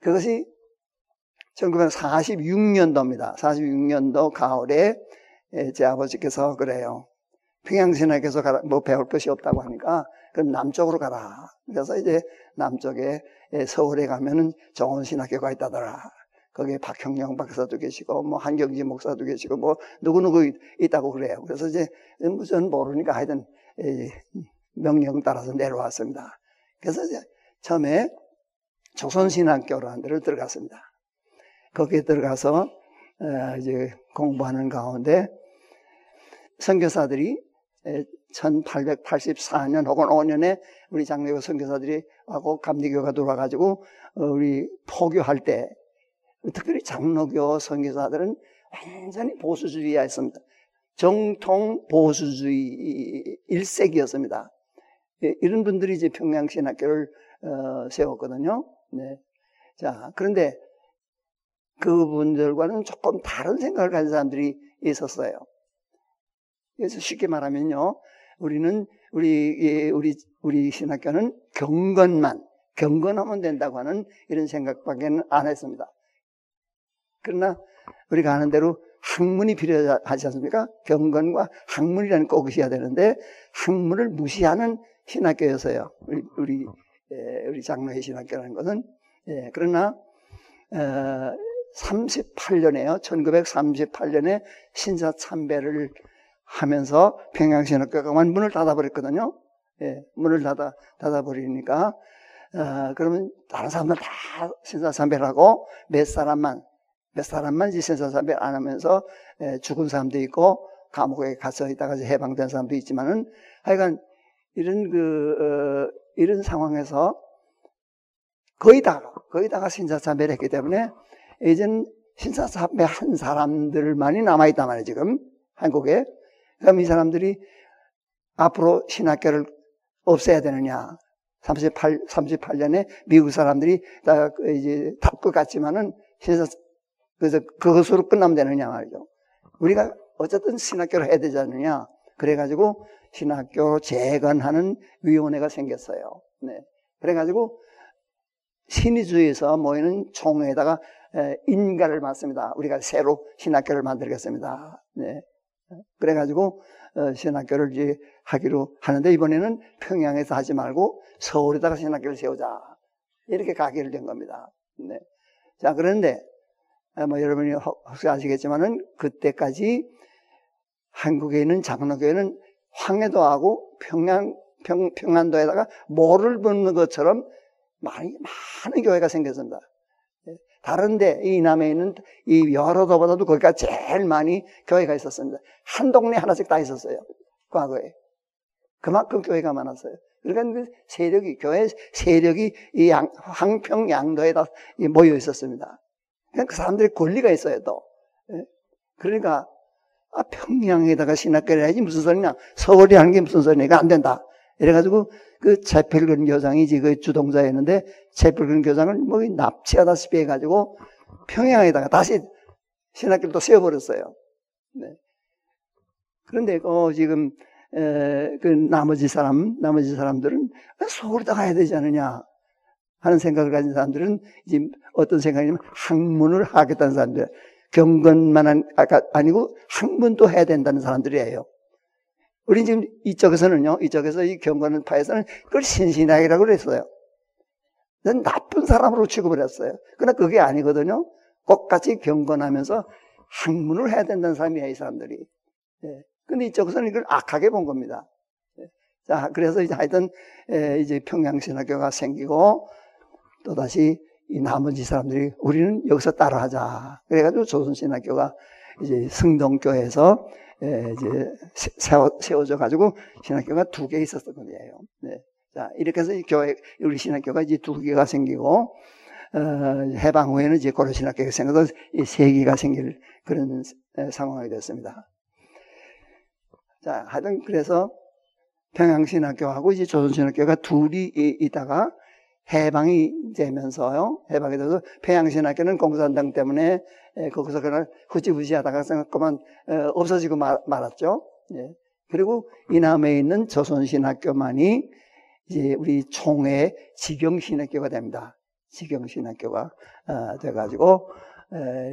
그것이 1946년도입니다. 46년도 가을에 제 아버지께서 그래요. 평양신학에서 뭐 배울 것이 없다고 하니까 그럼 남쪽으로 가라. 그래서 이제 남쪽에 서울에 가면은 좋은 신학교가 있다더라. 거기에 박형영 박사도 계시고 뭐 한경지 목사도 계시고 뭐 누구누구 있다고 그래요. 그래서 이제 무슨 모르니까 하여튼 명령 따라서 내려왔습니다. 그래서 이제 처음에 조선신학교라는 데를 들어갔습니다. 거기에 들어가서 이제 공부하는 가운데 선교사들이 1884년 혹은 5년에 우리 장례교 선교사들이 하고 감리교가 돌아가지고 어, 우리 포교할 때 특별히 장로교 선교사들은 완전히 보수주의였습니다. 정통 보수주의 일색이었습니다. 예, 이런 분들이 이제 평양신학교를 어, 세웠거든요. 네. 자, 그런데 그분들과는 조금 다른 생각을 가진 사람들이 있었어요. 그래서 쉽게 말하면요, 우리는 우리 우리 우리 신학교는 경건만 경건하면 된다고 하는 이런 생각밖에는 안 했습니다. 그러나 우리가 아는 대로 학문이 필요하지 않습니까? 경건과 학문이라는 꼭 있어야 되는데 학문을 무시하는 신학교였어요. 우리 우리, 우리 장로의 신학교라는 것은 예, 그러나 어, 38년에요. 1938년에 신사 참배를 하면서 평양신학교가 문을 닫아버렸거든요. 예, 문을 닫아, 닫아버리니까, 어, 그러면 다른 사람들 다 신사 참배를 하고 몇 사람만, 몇 사람만 신사참배를 안 하면서 예, 죽은 사람도 있고 감옥에 가서 있다가 해방된 사람도 있지만은 하여간 이런 그, 어, 이런 상황에서 거의 다, 거의 다가 신사참배를 했기 때문에 이젠 신사참배 한 사람들만이 남아 있단 말이에요, 지금. 한국에. 그럼 이 사람들이 앞으로 신학교를 없애야 되느냐. 38, 38년에 미국 사람들이 다 이제 답것 같지만은 신사, 그래서 그것으로 끝나면 되느냐 말이죠. 우리가 어쨌든 신학교를 해야 되지 않느냐. 그래가지고 신학교 재건하는 위원회가 생겼어요. 네. 그래가지고 신의주에서 모이는 총회에다가 인가를 받습니다. 우리가 새로 신학교를 만들겠습니다. 네. 그래가지고 어, 신학교를 이제 하기로 하는데 이번에는 평양에서 하지 말고 서울에다가 신학교를 세우자 이렇게 가기로 된 겁니다. 네. 자 그런데 아, 뭐 여러분이 혹시 아시겠지만은 그때까지 한국에 있는 장로교회는 황해도하고 평양 평, 평안도에다가 모를 붓는 것처럼 많이 많은 교회가 생겼습니다. 다른데 이 남에 있는 이 여러 도보다도 거기가 제일 많이 교회가 있었습니다. 한 동네 하나씩 다 있었어요. 과거에. 그만큼 교회가 많았어요. 그러니까 그 세력이 교회 세력이 이 양, 황평 양도에 다 모여 있었습니다. 그러니까 그 사람들이 권리가 있어요 또. 예? 그러니까 아, 평양에다가 신학교를 해야지 무슨 소리냐? 서울이 하는 게 무슨 소리냐? 안 된다. 이래가지고 그 채필근 교장이 그 주동자였는데 채필근 교장을 뭐 납치하다시피 해가지고 평양에다가 다시 신학교를 또 세워버렸어요. 네. 그런데 어, 지금 에, 그 나머지 사람, 나머지 사람들은 서울에다 가야 되지 않느냐 하는 생각을 가진 사람들은 이제 어떤 생각이냐면 학문을 하겠다는 사람들, 경건만 아니고 학문도 해야 된다는 사람들이에요. 우리 지금 이쪽에서는요, 이쪽에서 이 경건을 파에서는 그걸 신신학이라고 그랬어요. 난 나쁜 사람으로 취급을 했어요. 그러나 그게 아니거든요. 똑같이 경건하면서 학문을 해야 된다는 사람이야, 이 사람들이. 예. 근데 이쪽에서는 이걸 악하게 본 겁니다. 예. 자, 그래서 이제 하여튼, 예, 이제 평양신학교가 생기고, 또다시 이 나머지 사람들이 우리는 여기서 따라하자. 그래가지고 조선신학교가 이제 승동교에서 예, 이제 세워, 세워 져 가지고 신학교가 두 개 있었던 거예요. 네. 자, 이렇게 해서 이 교회, 우리 신학교가 이제 두 개가 생기고, 어, 해방 후에는 이제 고려 신학교가 생겨서 이세 개가 생길 그런 상황이 됐습니다. 자, 하여튼 그래서 평양신학교하고 이제 조선신학교가 둘이 있다가 해방이 되면서요. 해방이 돼서 평양신학교는 공산당 때문에 거기서 그날 후지부지 하다가 생각만 없어지고 말, 말았죠. 예. 그리고 이남에 있는 조선신학교만이 이제 우리 총회 직영신학교가 됩니다. 직영신학교가 어, 돼가지고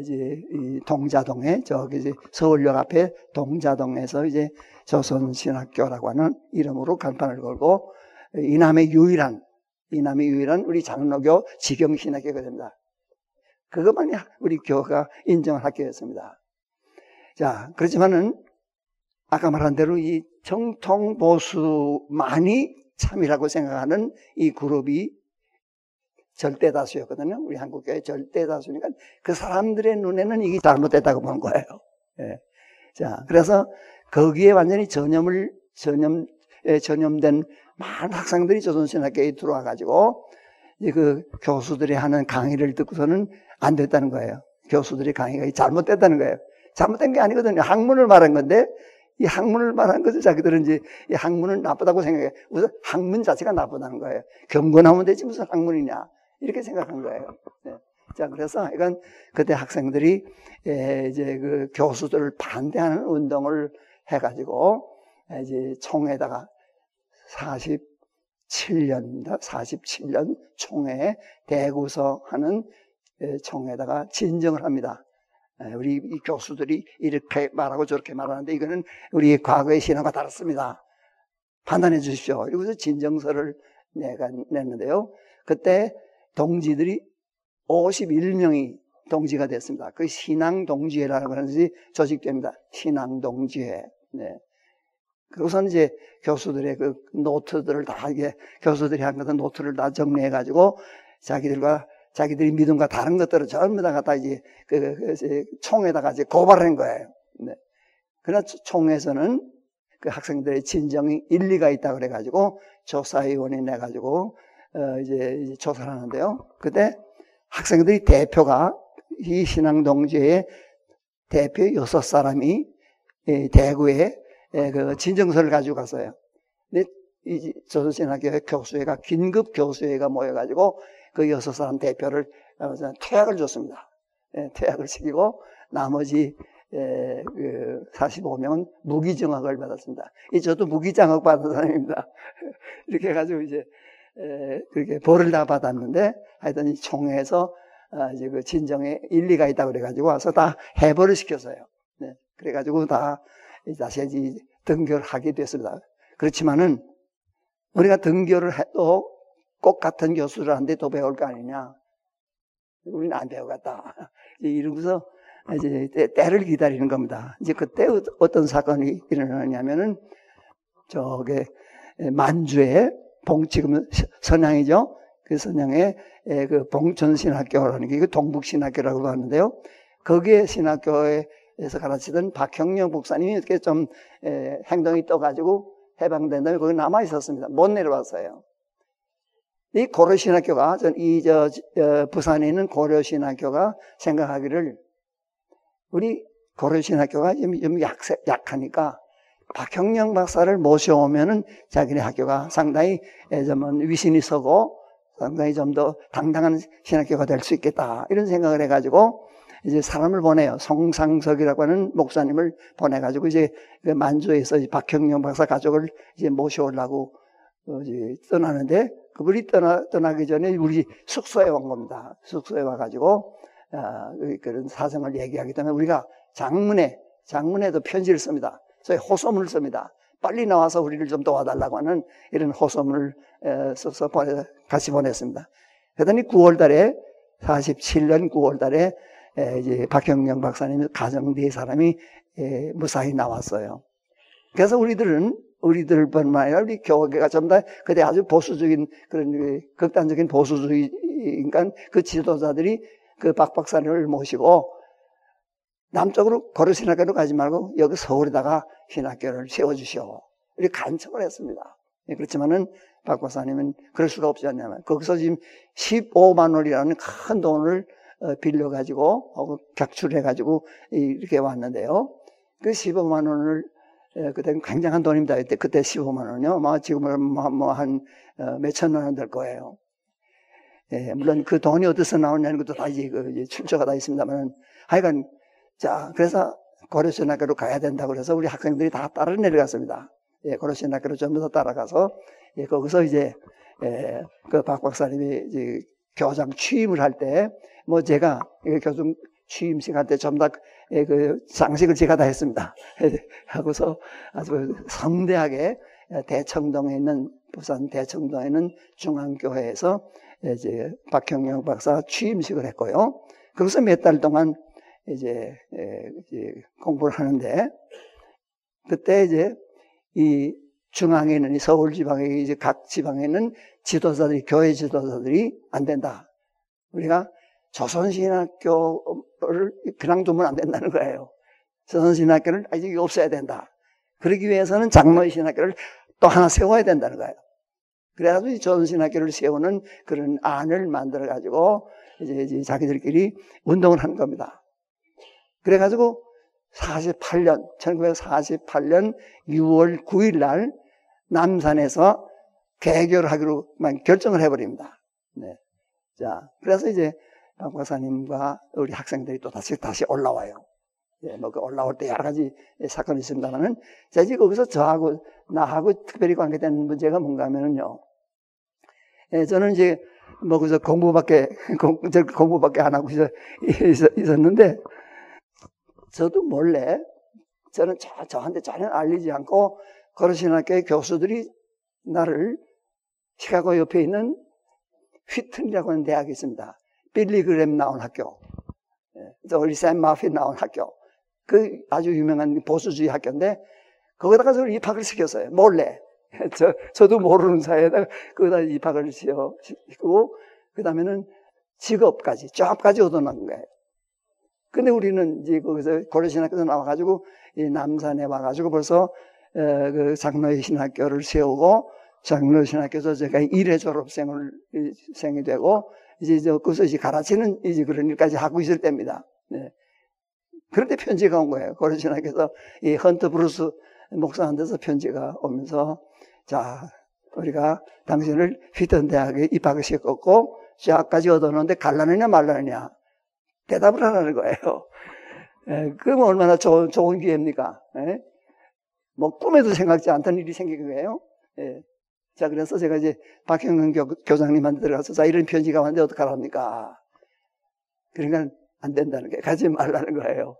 이제 동자동에 저기 이제 서울역 앞에 동자동에서 이제 조선신학교라고 하는 이름으로 간판을 걸고 이남의 유일한 이 남의 유일한 우리 장로교 직영신학교가 됩니다. 그것만이 우리 교회가 인정을 학교였습니다. 자, 그렇지만은 아까 말한 대로 이 정통 보수만이 참이라고 생각하는 이 그룹이 절대 다수였거든요. 우리 한국교회 절대 다수니까 그 사람들의 눈에는 이게 잘못됐다고 보는 거예요. 예. 자, 그래서 거기에 완전히 전염을 전염 에 전염된 많은 학생들이 조선신학교에 들어와 가지고 이제 그 교수들이 하는 강의를 듣고서는 안 됐다는 거예요. 교수들이 강의가 잘못됐다는 거예요. 잘못된 게 아니거든요. 학문을 말한 건데 이 학문을 말한 것을 자기들은 이제 이 학문은 나쁘다고 생각해. 우선 학문 자체가 나쁘다는 거예요. 경건하면 되지 무슨 학문이냐. 이렇게 생각한 거예요. 네. 자, 그래서 이건 그때 학생들이 예, 이제 그 교수들을 반대하는 운동을 해가지고 이제 총에다가 47년, 47년 총회 대구서 하는 예, 총회에다가 진정을 합니다. 예, 우리 이 교수들이 이렇게 말하고 저렇게 말하는데 이거는 우리 과거의 신화가 다릅니다. 판단해 주십시오. 이러고서 진정서를 내가 냈는데요. 그때 동지들이 51명이 동지가 됐습니다. 그 신앙 동지회라고 하는 것이 조직됩니다. 신앙 동지회. 네. 그것은 이제 교수들의 그 노트들을 다 이게 교수들이 한 것은 노트를 다 정리해 가지고 자기들과 자기들이 믿음과 다른 것들을 전부 다 갖다 이제 그, 그, 그 총에다가 이제 고발한 거예요. 네. 그러나 총에서는 그 학생들의 진정이 일리가 있다 그래 가지고 조사위원회 내가지고 어 이제, 이제 조사를 하는데요. 그때 학생들이 대표가 이 신앙 동지의 대표 여섯 사람이 대구에 그 진정서를 가지고 갔어요. 근데 이 조선신학교의 교수회가 긴급 교수회가 모여가지고 그 여섯 사람 대표를 어, 퇴학을 줬습니다. 퇴학을 시키고 나머지 그 45명은 무기정학을 받았습니다. 이 저도 무기장학 받은 사람입니다. 이렇게 해가지고 이제 그렇게 벌을 다 받았는데 하여튼 이 총회에서 아, 이제 그 진정에 일리가 있다고 그래가지고 와서 다 해벌을 시켰어요. 네. 그래가지고 다 다시 이제 등교를 게 됐습니다. 그렇지만은 우리가 등교를 해도 꼭 같은 교수를 하는데 또 배울 거 아니냐. 우리는 안 배워갔다. 이러면서 이제 때 를 기다리는 겁니다. 이제 그때 어떤 사건이 일어나냐면은 저게 만주에 봉 지금 선양이죠. 그 선양에 그 봉천신학교라는 게 동북신학교라고 하는데요. 거기에 신학교에 서 가르치던 박형영 목사님이 이렇게 좀 행동이 떠가지고 해방된 다음에 거기 남아 있었습니다. 못 내려왔어요. 이 고려신학교가 이저 어, 부산에 있는 고려신학교가 생각하기를 우리 고려신학교가 좀, 좀 약, 약하니까 박형영 박사를 모셔오면은 자기네 학교가 상당히 좀 위신이 서고 상당히 좀 더 당당한 신학교가 될 수 있겠다 이런 생각을 해가지고 이제 사람을 보내요. 송상석이라고 하는 목사님을 보내가지고 이제 그 만주에서 박형영 박사 가족을 이제 모셔오려고 어, 이제 떠나는데 그분이 떠나, 떠나기 전에 우리 숙소에 온 겁니다. 숙소에 와가지고, 아, 그런 사정을 얘기하기 때문에 우리가 장문에, 장문에도 편지를 씁니다. 저희 호소문을 씁니다. 빨리 나와서 우리를 좀 도와달라고 하는 이런 호소문을 써서 보내, 같이 보냈습니다. 그러더니 9월 달에, 47년 9월 달에 에, 이제 박형영 박사님 가정 네 사람이 에, 무사히 나왔어요. 그래서 우리들은 우리들뿐만 아니라 우리 교회가 전부 다 그때 아주 보수적인 그런 그 극단적인 보수주의니까 그 지도자들이 그 박 박사님을 모시고 남쪽으로 거루 신학교로 가지 말고 여기 서울에다가 신학교를 세워주시오. 이렇게 간청을 했습니다. 예, 그렇지만은 박 박사님은 그럴 수가 없지 않냐면 거기서 지금 15만 원이라는 큰 돈을 어, 빌려가지고 격출해가지고 이렇게 왔는데요. 그 15만 원을 예, 그때 굉장한 돈입니다. 그때, 그때 15만 원이요. 뭐 지금은 뭐한 어, 몇천만 원될 거예요. 예, 물론 그 돈이 어디서 나오냐는 것도 다 이제, 그 출처가 다 있습니다만 하여간 자 그래서 고려신학교로 가야 된다고 그래서 우리 학생들이 다 따라 내려갔습니다. 예, 고려신학교로 전부 다 따라가서 예, 거기서 이제 예, 그 박 박사님이 이제 교장 취임을 할 때 뭐 제가 교장 취임식 할 때 전부 다그 예, 장식을 제가 다 했습니다. 하고서 아주 성대하게 대청동에 있는 부산 대청동에 있는 중앙교회에서 이제 박형영 박사 취임식을 했고요. 거기서 몇 달 동안 이제, 이제 공부를 하는데 그때 이제 이 중앙에 있는 서울 지방에 이제 각 지방에 있는 지도자들이 교회 지도자들이 안 된다. 우리가 조선신학교를 그냥 두면 안 된다는 거예요. 조선신학교를 아직 없애야 된다. 그러기 위해서는 장로의 신학교를 또 하나 세워야 된다는 거예요. 그래가지고 조선신학교를 세우는 그런 안을 만들어가지고 이제, 자기들끼리 운동을 한 겁니다. 그래가지고 48년, 1948년 6월 9일 날 남산에서 개교를 하기로만 결정을 해버립니다. 네. 자, 그래서 이제 박 박사님과 우리 학생들이 또 다시, 다시 올라와요. 예, 뭐, 그 올라올 때 여러 가지 사건이 있습니다만은, 자, 이제 거기서 저하고, 나하고 특별히 관계된 문제가 뭔가 하면은요. 예, 저는 이제, 뭐, 그래서 공부밖에, 공, 공부밖에 안 하고 있었, 있었는데, 저도 몰래, 저는 저, 저한테 전혀 알리지 않고, 거르신학교의 교수들이 나를 시카고 옆에 있는 휘튼이라고 하는 대학이 있습니다. 빌리 그램 나온 학교, 올리샘 예, 마피 나온 학교, 그 아주 유명한 보수주의 학교인데 거기다가 저를 입학을 시켰어요. 몰래. 저, 저도 모르는 사이에다가 거기다 입학을 시키고 그 다음에는 직업까지, 조합까지 얻어놓은 거예요. 근데 우리는 이제 거기서 고려신학교에서 나와가지고 이 남산에 와가지고 벌써 에, 그 장로의 신학교를 세우고 장로 신학교에서 제가 1회 졸업생을 생이 되고 이제 저 거기서 이제 가르치는 이제 그런 일까지 하고 있을 때입니다. 네. 그런데 편지가 온 거예요. 고려 신학에서 이 헌트 브루스 목사한테서 편지가 오면서 자 우리가 당신을 휘턴 대학에 입학을 시켰고 시학까지 얻어놓는데 갈라느냐 말라느냐 대답을 하라는 거예요. 에, 그럼 얼마나 좋은, 좋은 기회입니까? 에? 뭐 꿈에도 생각지 않던 일이 생긴 거예요. 에. 자, 그래서 제가 이제 박형근 교, 교장님한테 들어가서 자, 이런 편지가 왔는데 어떡하랍니까? 그러니까 안 된다는 게 가지 말라는 거예요.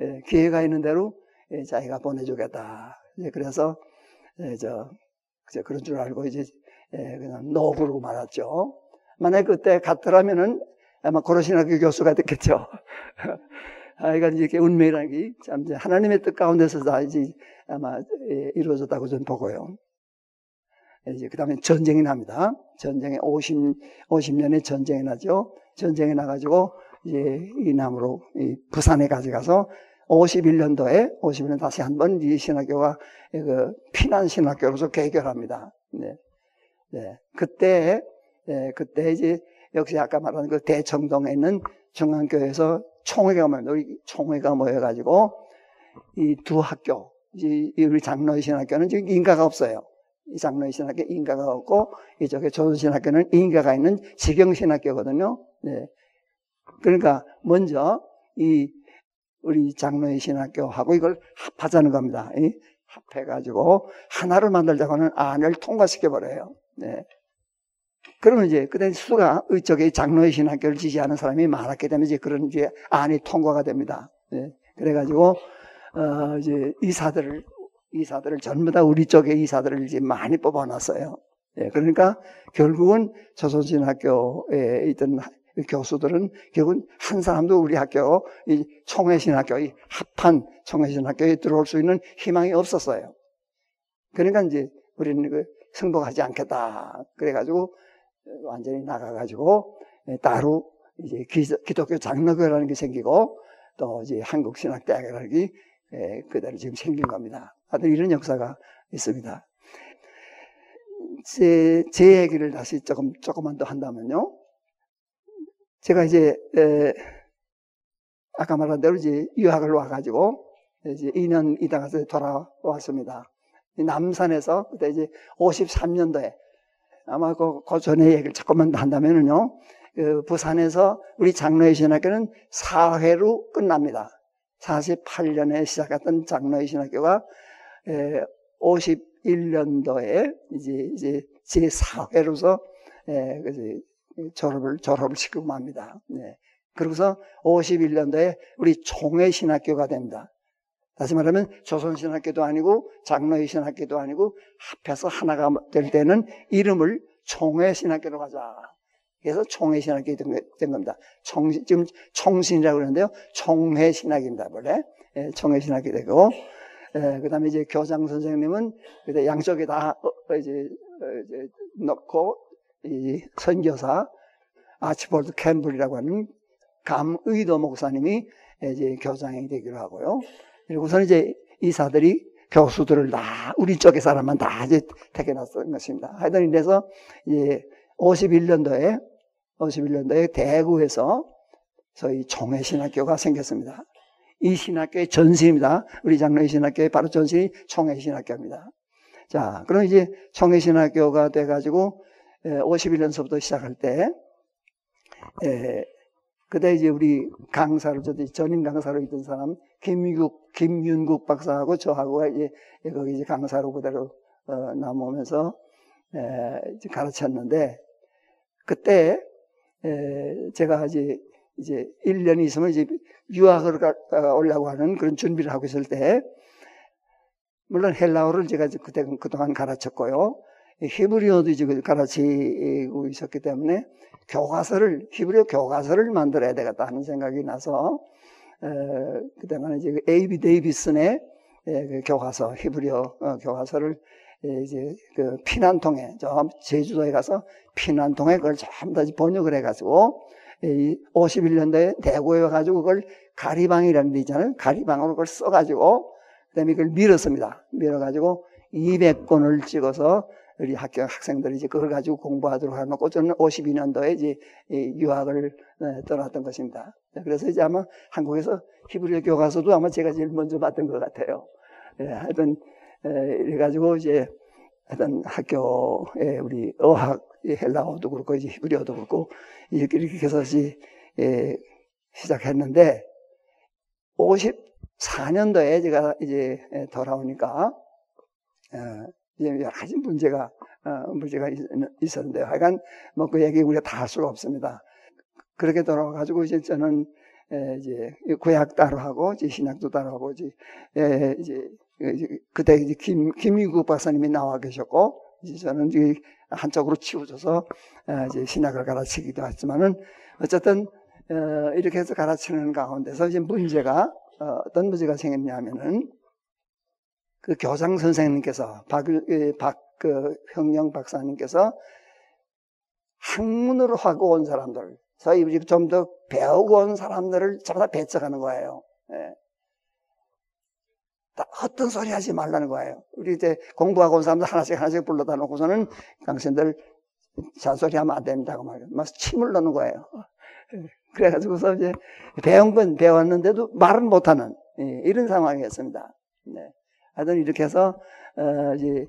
예, 기회가 있는 대로 예, 자기가 보내주겠다. 예, 그래서 예, 저, 저 그런 줄 알고 이제 예, 그냥 노 그러고 말았죠. 만약 그때 갔더라면은 아마 고로신학교 교수가 됐겠죠. 아이가 이렇게 운명이라는 게 참 하나님의 뜻 가운데서 다 이제 아마 예, 이루어졌다고 저는 보고요. 이제 그 다음에 전쟁이 납니다. 전쟁에 50, 50년에 전쟁이 나죠. 전쟁이 나가지고 이제 이남으로 이 부산에 가져가서 51년도에 51년 다시 한번 이 신학교가 그 피난 신학교로서 개결합니다. 네. 네. 그때 네. 그때 이제 역시 아까 말한 그 대청동에 있는 중앙교회에서 총회가 모여 우리 총회가 모여가지고 이 두 학교 이 우리 장로의 신학교는 지금 인가가 없어요. 이 장로의 신학교 인가가 없고 이쪽에 조선신학교는 인가가 있는 지경신학교거든요. 네. 그러니까 먼저 이 우리 장로의 신학교하고 이걸 합하자는 겁니다. 합해가지고 하나를 만들자고 하는 안을 통과시켜 버려요. 네. 그러면 이제 그때 수가 이쪽에 장로의 신학교를 지지하는 사람이 많았기 때문에 이제 그런 이제 안이 통과가 됩니다. 네. 그래가지고 어 이제 이사들을 이사들을 전부 다 우리 쪽에 이사들을 이제 많이 뽑아놨어요. 예, 그러니까 결국은 조선신 학교에 있던 교수들은 결국은 한 사람도 우리 학교, 이 총회신학교, 이 합한 총회신학교에 들어올 수 있는 희망이 없었어요. 그러니까 이제 우리는 그 승복하지 않겠다. 그래가지고 완전히 나가가지고 따로 이제 기독교 장로교라는 게 생기고 또 이제 한국신학대학이라는 게 그대로 지금 생긴 겁니다. 하여튼 이런 역사가 있습니다. 제, 제 얘기를 다시 조금, 조금만 더 한다면요. 제가 이제, 에, 아까 말한 대로 이제 유학을 와가지고, 이제 2년 있다가 돌아왔습니다. 남산에서, 그때 이제 53년도에, 아마 그, 그 전에 얘기를 조금만 더 한다면은요, 그 부산에서 우리 장로의 신학교는 4회로 끝납니다. 48년에 시작했던 장로의 신학교가 51년도에 이제 이제 제 4회로서 예, 졸업을 졸업을 시키고 맙니다. 네. 그러고서 51년도에 우리 총회 신학교가 됩니다. 다시 말하면 조선 신학교도 아니고 장로의 신학교도 아니고 합해서 하나가 될 때는 이름을 총회 신학교로 가자. 그래서 총회 신학교 된 겁니다. 총, 지금 총신이라고 그러는데요. 총회 신학입니다. 원래 예, 총회 신학이 되고 예, 그 다음에 이제 교장 선생님은 양쪽에 다 어, 어, 이제, 어, 이제 넣고 이 선교사 아치볼드 캠블이라고 하는 감의도 목사님이 이제 교장이 되기로 하고요. 그리고서는 이제 이사들이 교수들을 다 우리 쪽의 사람만 다 이제 택해놨던 것입니다. 하여튼 이래서 이제 51년도에 51년도에 대구에서 저희 총회신학교가 생겼습니다. 이 신학교의 전신입니다. 우리 장로의 신학교의 바로 전신이 총회신학교입니다. 자, 그럼 이제 총회신학교가 돼가지고 51년서부터 시작할 때, 에, 그때 이제 우리 강사로, 저 전임 강사로 있던 사람, 김유국, 김윤국 박사하고 저하고 이제 거기 이제 강사로 그대로 어, 남으면서 에, 가르쳤는데, 그때 에, 제가 이제 이제 1년 있으면 이제 유학을 올라고 하는 그런 준비를 하고 있을 때, 물론 헬라어를 제가 그때 그동안 가르쳤고요. 히브리어도 이제 가르치고 있었기 때문에 교과서를, 히브리어 교과서를 만들어야 되겠다 하는 생각이 나서, 에, 그때는 이제 에이비 데이비슨의 그 교과서, 히브리어 어, 교과서를 이제 그 피난통에, 저 제주도에 가서 피난통에 그걸 전부 다 번역을 해가지고 51년도에 대구에 와가지고 그걸 가리방이라는 데 있잖아요. 가리방으로 그걸 써가지고 그다음에 그걸 밀었습니다. 밀어가지고 200권을 찍어서 우리 학교 학생들이 이제 그걸 가지고 공부하도록 해놓고 저는 52년도에 이제 유학을 네, 떠났던 것입니다. 그래서 이제 아마 한국에서 히브리어 교과서도 아마 제가 제일 먼저 봤던 것 같아요. 예, 하여튼 이래가지고 이제 하여튼 학교에 우리 어학 헬라어도 그렇고 이제 히브리어도 그렇고 이렇게 이렇게 해서 예, 시작했는데 54년도에 제가 이제 돌아오니까 어, 이제 여러 가지 문제가 어, 문제가 있었는데 하여간 뭐 그 얘기 우리가 다 할 수가 없습니다. 그렇게 돌아와가지고 이제 저는 이제 구약 따로 하고 이제 신약도 따로 하고 이제 이제 그때 이제 김 김유국 박사님이 나와 계셨고 이제 저는 이제 한쪽으로 치우쳐서 이제 신학을 가르치기도 했지만은 어쨌든 어, 이렇게 해서 가르치는 가운데서 이제 문제가 어, 어떤 문제가 생겼냐면은 그 교장 선생님께서 박, 박 그 형영 박사님께서 학문으로 하고 온 사람들, 저희 좀더 배우고 온 사람들을 전부 다 배척하는 거예요. 예. 어떤 소리 하지 말라는 거예요. 우리 이제 공부하고 온 사람들 하나씩 하나씩 불러다 놓고서는 당신들 잔소리하면 안 된다고 말이에요. 막 침을 넣는 거예요. 그래가지고서 이제 배운 건 배웠는데도 말은 못하는 예, 이런 상황이었습니다. 네. 하여튼 이렇게 해서 어 이제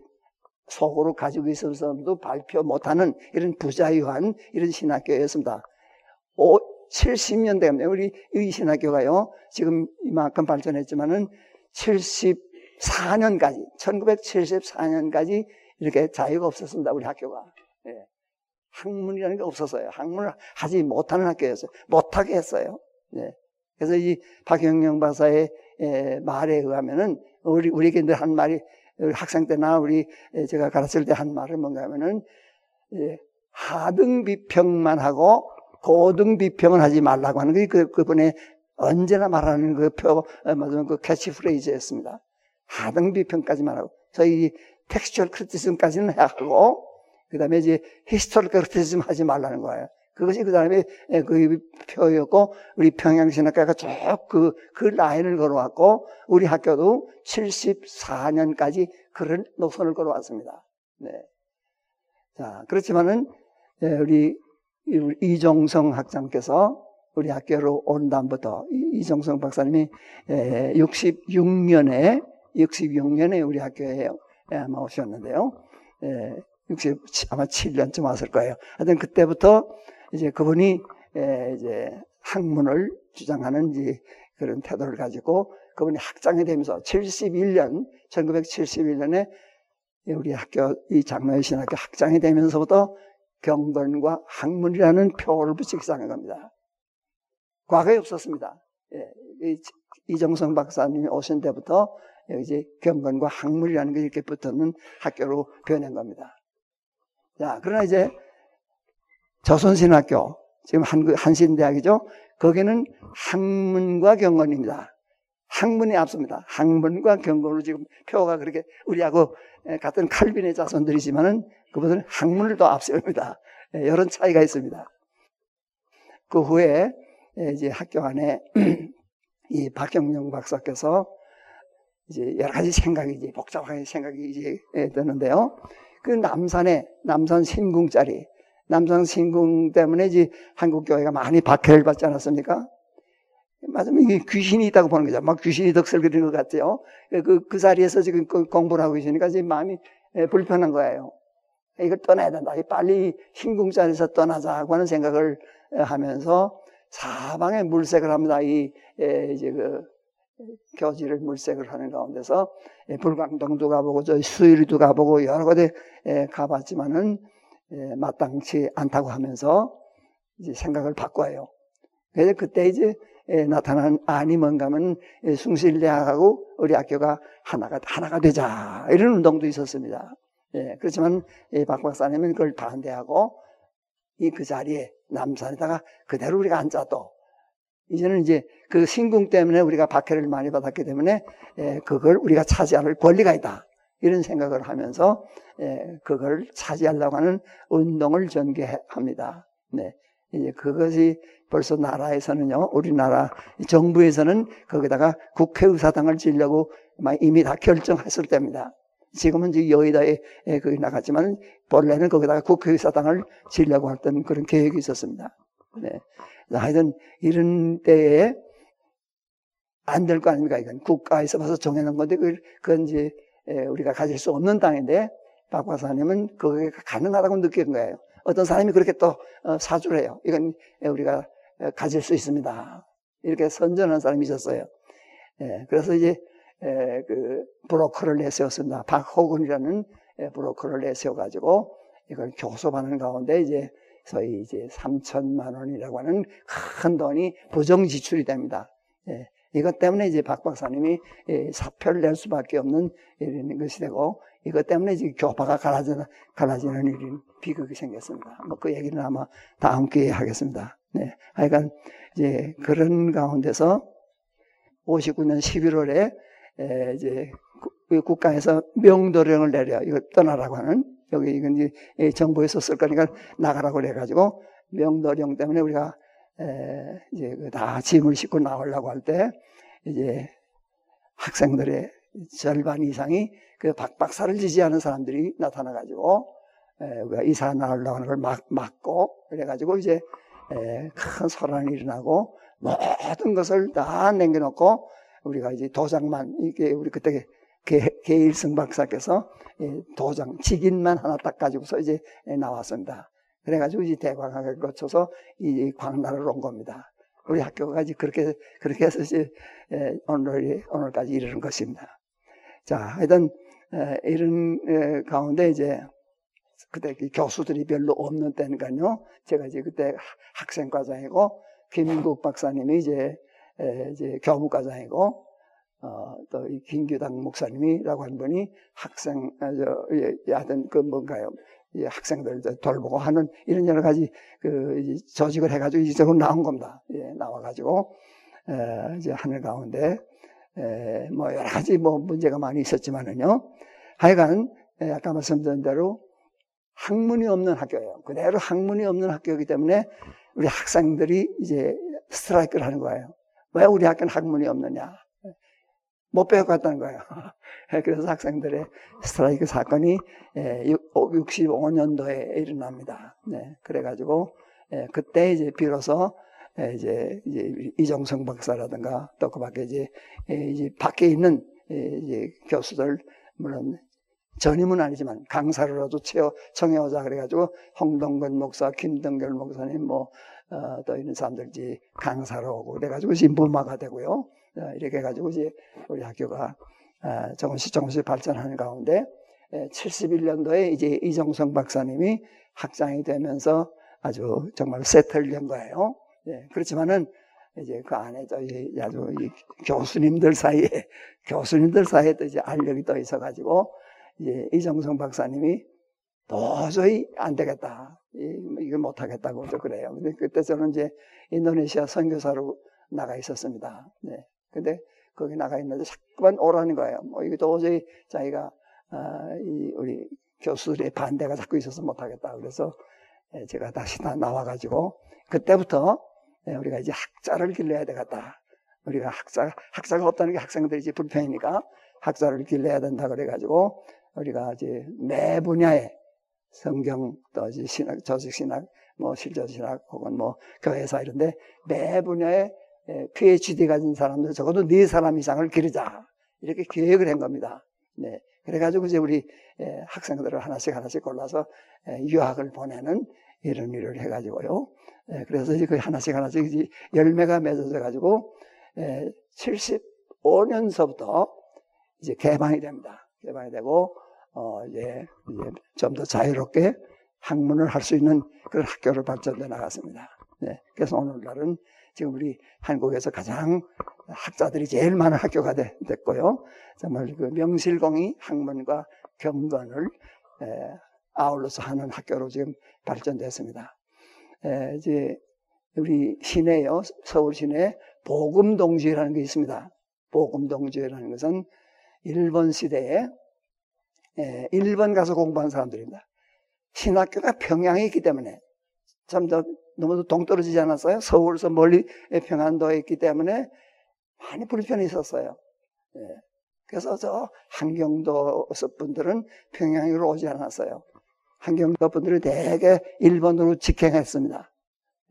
속으로 가지고 있어서도 발표 못하는 이런 부자유한 이런 신학교였습니다. 70년 되면 우리 이 신학교가요 지금 이만큼 발전했지만은 74년까지, 1974년까지 이렇게 자유가 없었습니다. 우리 학교가. 예. 학문이라는 게 없었어요. 학문을 하지 못하는 학교였어요. 못하게 했어요. 예. 그래서 이 박영영 박사의 예, 말에 의하면은 우리 우리에게 늘 한 말이 학생 때나 우리 예, 제가 가르칠 때 한 말은 뭔가 하면은 예, 하등 비평만 하고 고등 비평을 하지 말라고 하는 게 그, 그분의 언제나 말하는 그 표, 어, 맞으면 그 캐치프레이즈였습니다. 하등 비평까지만 하고, 저희 textual criticism까지는 하고, 그 다음에 이제 historical criticism 하지 말라는 거예요. 그것이 그 다음에 그 표였고, 우리 평양신학교가 쭉 그, 그 라인을 걸어왔고, 우리 학교도 74년까지 그런 노선을 걸어왔습니다. 네. 자, 그렇지만은, 우리 이종성 학장께서 우리 학교로 온 다음부터 이종성 박사님이 66년에 66년에 우리 학교에 아마 오셨는데요. 60 아마 7년쯤 왔을 거예요. 하여튼 그때부터 이제 그분이 이제 학문을 주장하는 이제 그런 태도를 가지고 그분이 학장이 되면서 71년 1971년에 우리 학교 이 장로의 신학교 학장이 되면서부터 경건과 학문이라는 표를 붙이기 시작한 겁니다. 과거에 없었습니다. 예, 이정성 박사님이 오신 때부터 이제 경건과 학문이라는 게 이렇게 붙었는 학교로 변한 겁니다. 자, 그러나 이제 조선신학교, 지금 한, 한신대학이죠? 거기는 학문과 경건입니다. 학문이 앞섭니다. 학문과 경건으로 지금 표가 그렇게 우리하고 같은 칼빈의 자손들이지만은 그분들은 학문을 더 앞세웁니다. 이런 차이가 있습니다. 그 후에 이제 학교 안에 이 박경영 박사께서 이제 여러 가지 생각이 이제 복잡하게 생각이 이제 드는데요. 그 남산에 남산 신궁짜리 남산 신궁 때문에 이제 한국 교회가 많이 박해를 받지 않았습니까? 맞으면 이게 귀신이 있다고 보는 거죠. 막 귀신이 덕설 그리는 것 같아요. 그, 그 자리에서 지금 그 공부를 하고 계시니까 이제 마음이 불편한 거예요. 이걸 떠나야 된다. 빨리 신궁자리에서 떠나자고 하는 생각을 하면서 사방에 물색을 합니다. 이, 이제 그, 교지를 물색을 하는 가운데서 불광동도 가보고 저 수일이도 가보고 여러 곳에 가봤지만은 마땅치 않다고 하면서 이제 생각을 바꿔요. 그래서 그때 이제 나타난 안이 뭔가 하면 숭실대학하고 우리 학교가 하나가, 하나가 되자. 이런 운동도 있었습니다. 예, 그렇지만 박 박사님은 그걸 반대하고 이 그 자리에 남산에다가 그대로 우리가 앉아도 이제는 이제 그 신궁 때문에 우리가 박해를 많이 받았기 때문에 예, 그걸 우리가 차지할 권리가 있다. 이런 생각을 하면서 예, 그걸 차지하려고 하는 운동을 전개합니다. 네. 이제 그것이 벌써 나라에서는요, 우리나라 정부에서는 거기다가 국회의사당을 지려고 이미 다 결정했을 때입니다. 지금은 이제 여의도에 거기 나갔지만 본래는 거기다가 국회의사당을 지려고 했던 그런 계획이 있었습니다. 네. 하여튼 이런 때에 안 될 거 아닙니까? 이건 국가에서 봐서 정해놓은 건데 그건 이제 우리가 가질 수 없는 땅인데 박 박사님은 그게 가능하다고 느낀 거예요. 어떤 사람이 그렇게 또 어, 사주래요. 이건 우리가 가질 수 있습니다. 이렇게 선전한 사람이 있었어요. 그래서 이제 그 브로커를 내세웠습니다. 박호근이라는 브로커를 내세워가지고 이걸 교섭하는 가운데 이제 소위 이제 3천만 원이라고 하는 큰 돈이 부정 지출이 됩니다. 예, 이것 때문에 이제 박 박사님이 사표를 낼 수밖에 없는 이런 것이 되고 이것 때문에 이제 교파가 갈라지는, 갈라지는 일이 비극이 생겼습니다. 뭐 그 얘기는 아마 다음 기회에 하겠습니다. 네. 하여간 이제 그런 가운데서 59년 11월에 에, 이제 국가에서 명도령을 내려 이거 떠나라고 하는 여기 이건 이제 정부에서 쓸 거니까 나가라고 그래가지고 명도령 때문에 우리가 에, 이제 그다 짐을 싣고 나오려고 할 때 이제 학생들의 절반 이상이 그 박박사를 지지하는 사람들이 나타나가지고 우리가 이사 나오려고 하는 걸 막, 막고 그래가지고 이제 에, 큰 소란이 일어나고 모든 것을 다 남겨놓고 우리가 이제 도장만 이게 우리 그때 게, 게일승 박사께서 도장 직인만 하나 딱 가지고서 이제 나왔습니다. 그래가지고 이제 대광학을 거쳐서 이 광나라로 온 겁니다. 우리 학교가 이제 그렇게 그렇게 해서 이제 오늘 오늘까지 이르는 것입니다. 자, 하여튼 이런 가운데 이제 그때 교수들이 별로 없는 때니까요. 제가 이제 그때 학생과장이고 김인국 박사님이 이제 이제 교무과장이고 어, 또 이 김규당 목사님이라고 한 분이 학생 아, 저, 예, 하여튼 그 뭔가요 학생들 돌보고 하는 이런 여러 가지 그 조직을 해가지고 이쪽으로 나온 겁니다. 예, 나와가지고 에, 이제 하늘 가운데 에, 뭐 여러 가지 뭐 문제가 많이 있었지만은요. 하여간 에, 아까 말씀드린 대로 학문이 없는 학교예요. 그대로 학문이 없는 학교이기 때문에 우리 학생들이 이제 스트라이크를 하는 거예요. 왜 우리 학교는 학문이 없느냐? 못 배워갔다는 거예요. 그래서 학생들의 스트라이크 사건이 65년도에 일어납니다. 네, 그래가지고 그때 이제 비로소 이제, 이정성 박사라든가 또 그 밖에 이제, 밖에 있는 이제 교수들 물론 전임은 아니지만 강사로라도 채워 청해오자 그래가지고 홍동근 목사, 김동결 목사님 뭐 또 어, 이런 사람들 이 강사로 오고 그래가지고 신부마가 되고요. 어, 이렇게 해가지고 이제 우리 학교가 어, 조금씩 조금씩 발전하는 가운데 71년도에 이제 이정성 박사님이 학장이 되면서 아주 정말 세틀된 거예요. 예, 그렇지만은 이제 그 안에 저 아주 교수님들 사이에 교수님들 사이에 또 이제 알력이 또 있어가지고 이제 이정성 박사님이 도저히 안 되겠다. 이걸 못하겠다고 저 그래요. 근데 그때 저는 이제 인도네시아 선교사로 나가 있었습니다. 네. 근데 거기 나가 있는데 자꾸만 오라는 거예요. 뭐 이게 도저히 자기가 아, 이 우리 교수들의 반대가 자꾸 있어서 못하겠다. 그래서 예, 제가 다시 다 나와가지고 그때부터 예, 우리가 이제 학자를 길러야 되겠다. 우리가 학자 학자가 없다는 게 학생들이 이제 불편이니까 학자를 길러야 된다 그래가지고 우리가 이제 매 분야에 성경 또 신학, 조직 신학, 뭐 실조 신학 혹은 뭐 교회사 이런데 매 분야에 PhD 가진 사람들 적어도 네 사람 이상을 기르자 이렇게 계획을 한 겁니다. 네. 그래가지고 이제 우리 학생들을 하나씩 하나씩 골라서 유학을 보내는 이런 일을 해가지고요. 그래서 이제 그 하나씩 하나씩 이제 열매가 맺어져 가지고 75년서부터 이제 개방이 됩니다. 개방이 되고 어 이제, 이제 좀더 자유롭게 학문을 할 수 있는 그런 학교를 발전돼 나갔습니다. 네. 그래서 오늘날은 지금 우리 한국에서 가장 학자들이 제일 많은 학교가 되, 됐고요. 정말 그 명실공히 학문과 경건을 에, 아울러서 하는 학교로 지금 발전됐습니다. 에, 이제 우리 시내요, 서울 시내에 보금동지회라는 게 있습니다. 보금동지회라는 것은 일본 시대에 에, 일본 가서 공부한 사람들입니다. 신학교가 평양에 있기 때문에 참더 너무 동떨어지지 않았어요? 서울에서 멀리 평안도에 있기 때문에 많이 불편이 있었어요. 예. 그래서 저 한경도 분들은 평양으로 오지 않았어요. 한경도 분들이 대개 일본으로 직행했습니다.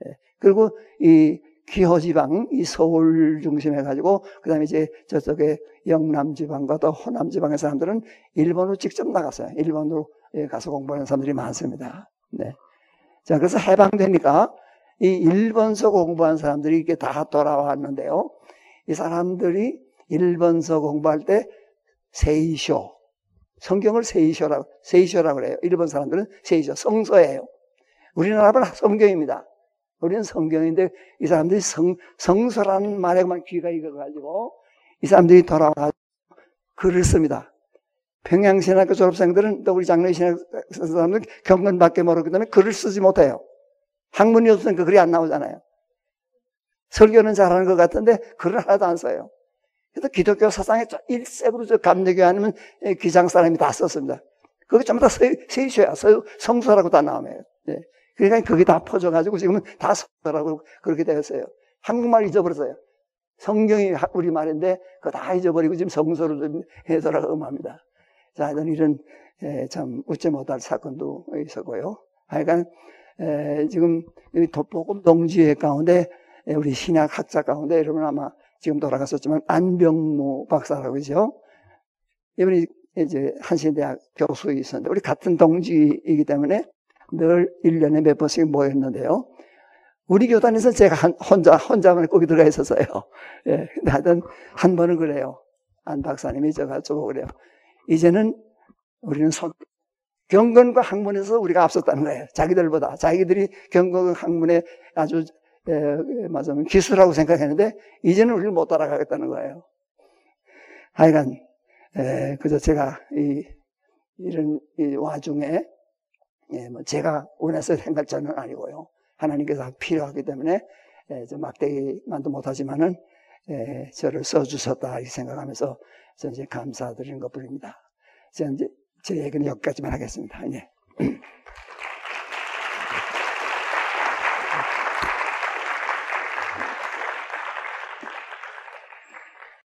예. 그리고 이 기호지방, 이 서울 중심해 가지고, 그 다음에 이제 저쪽에 영남지방과 또 호남지방의 사람들은 일본으로 직접 나갔어요. 일본으로 예, 가서 공부하는 사람들이 많습니다. 네. 자, 그래서 해방되니까 이 일본서 공부한 사람들이 이게 다 돌아왔는데요. 이 사람들이 일본서 공부할 때 세이쇼, 성경을 세이쇼라고, 세이쇼라고 그래요. 일본 사람들은 세이쇼, 성서예요. 우리나라는 성경입니다. 우리는 성경인데 이 사람들이 성, 성서라는 말에만 귀가 익어가지고 이 사람들이 돌아와서 글을 씁니다. 평양신학교 졸업생들은 또 우리 장로의 신학 사람들 경건밖에 모르기 때문에 글을 쓰지 못해요. 학문이 없으니까 글이 안 나오잖아요. 설교는 잘하는 것 같은데 글을 하나도 안 써요. 그래서 기독교 사상에 일색으로 저 감리교 아니면 기장 사람이 다 썼습니다. 그게 전부 다 세이쇼야. 성서라고 다 나오네요. 네. 그러니까 그게 다 퍼져가지고 지금은 다 성서라고 그렇게 되었어요. 한국말 잊어버렸어요. 성경이 우리 말인데 그거 다 잊어버리고 지금 성서로 좀 해설하고 음합니다. 자, 이런 참 웃지 못할 사건도 있었고요. 하여간 지금 도보금 동지회 가운데 우리 신약 학자 가운데 여러분 아마 지금 돌아갔었지만 안병무 박사라고 그러죠. 이분이 이제 한신대학 교수에 있었는데 우리 같은 동지이기 때문에 늘 1년에 몇 번씩 모였는데요. 우리 교단에서 제가 한, 혼자, 혼자만 거기 들어가 있었어요. 예. 근데 하여튼 한 번은 그래요. 안 박사님이 저가 저거 그래요. 이제는 우리는 손, 경건과 학문에서 우리가 앞섰다는 거예요. 자기들보다. 자기들이 경건 학문에 아주, 에, 맞으면 기술하고 생각했는데, 이제는 우리를 못 따라가겠다는 거예요. 하여간, 에, 그저 제가 이, 이런 이 와중에, 예, 뭐 제가 원해서 생각 자는 아니고요. 하나님께서 필요하기 때문에 예, 좀 막대기만도 못하지만은 예, 저를 써주셨다 이렇게 생각하면서 저는 이제 감사드리는 것뿐입니다. 저는 이제 제 얘기는 여기까지만 하겠습니다. 예.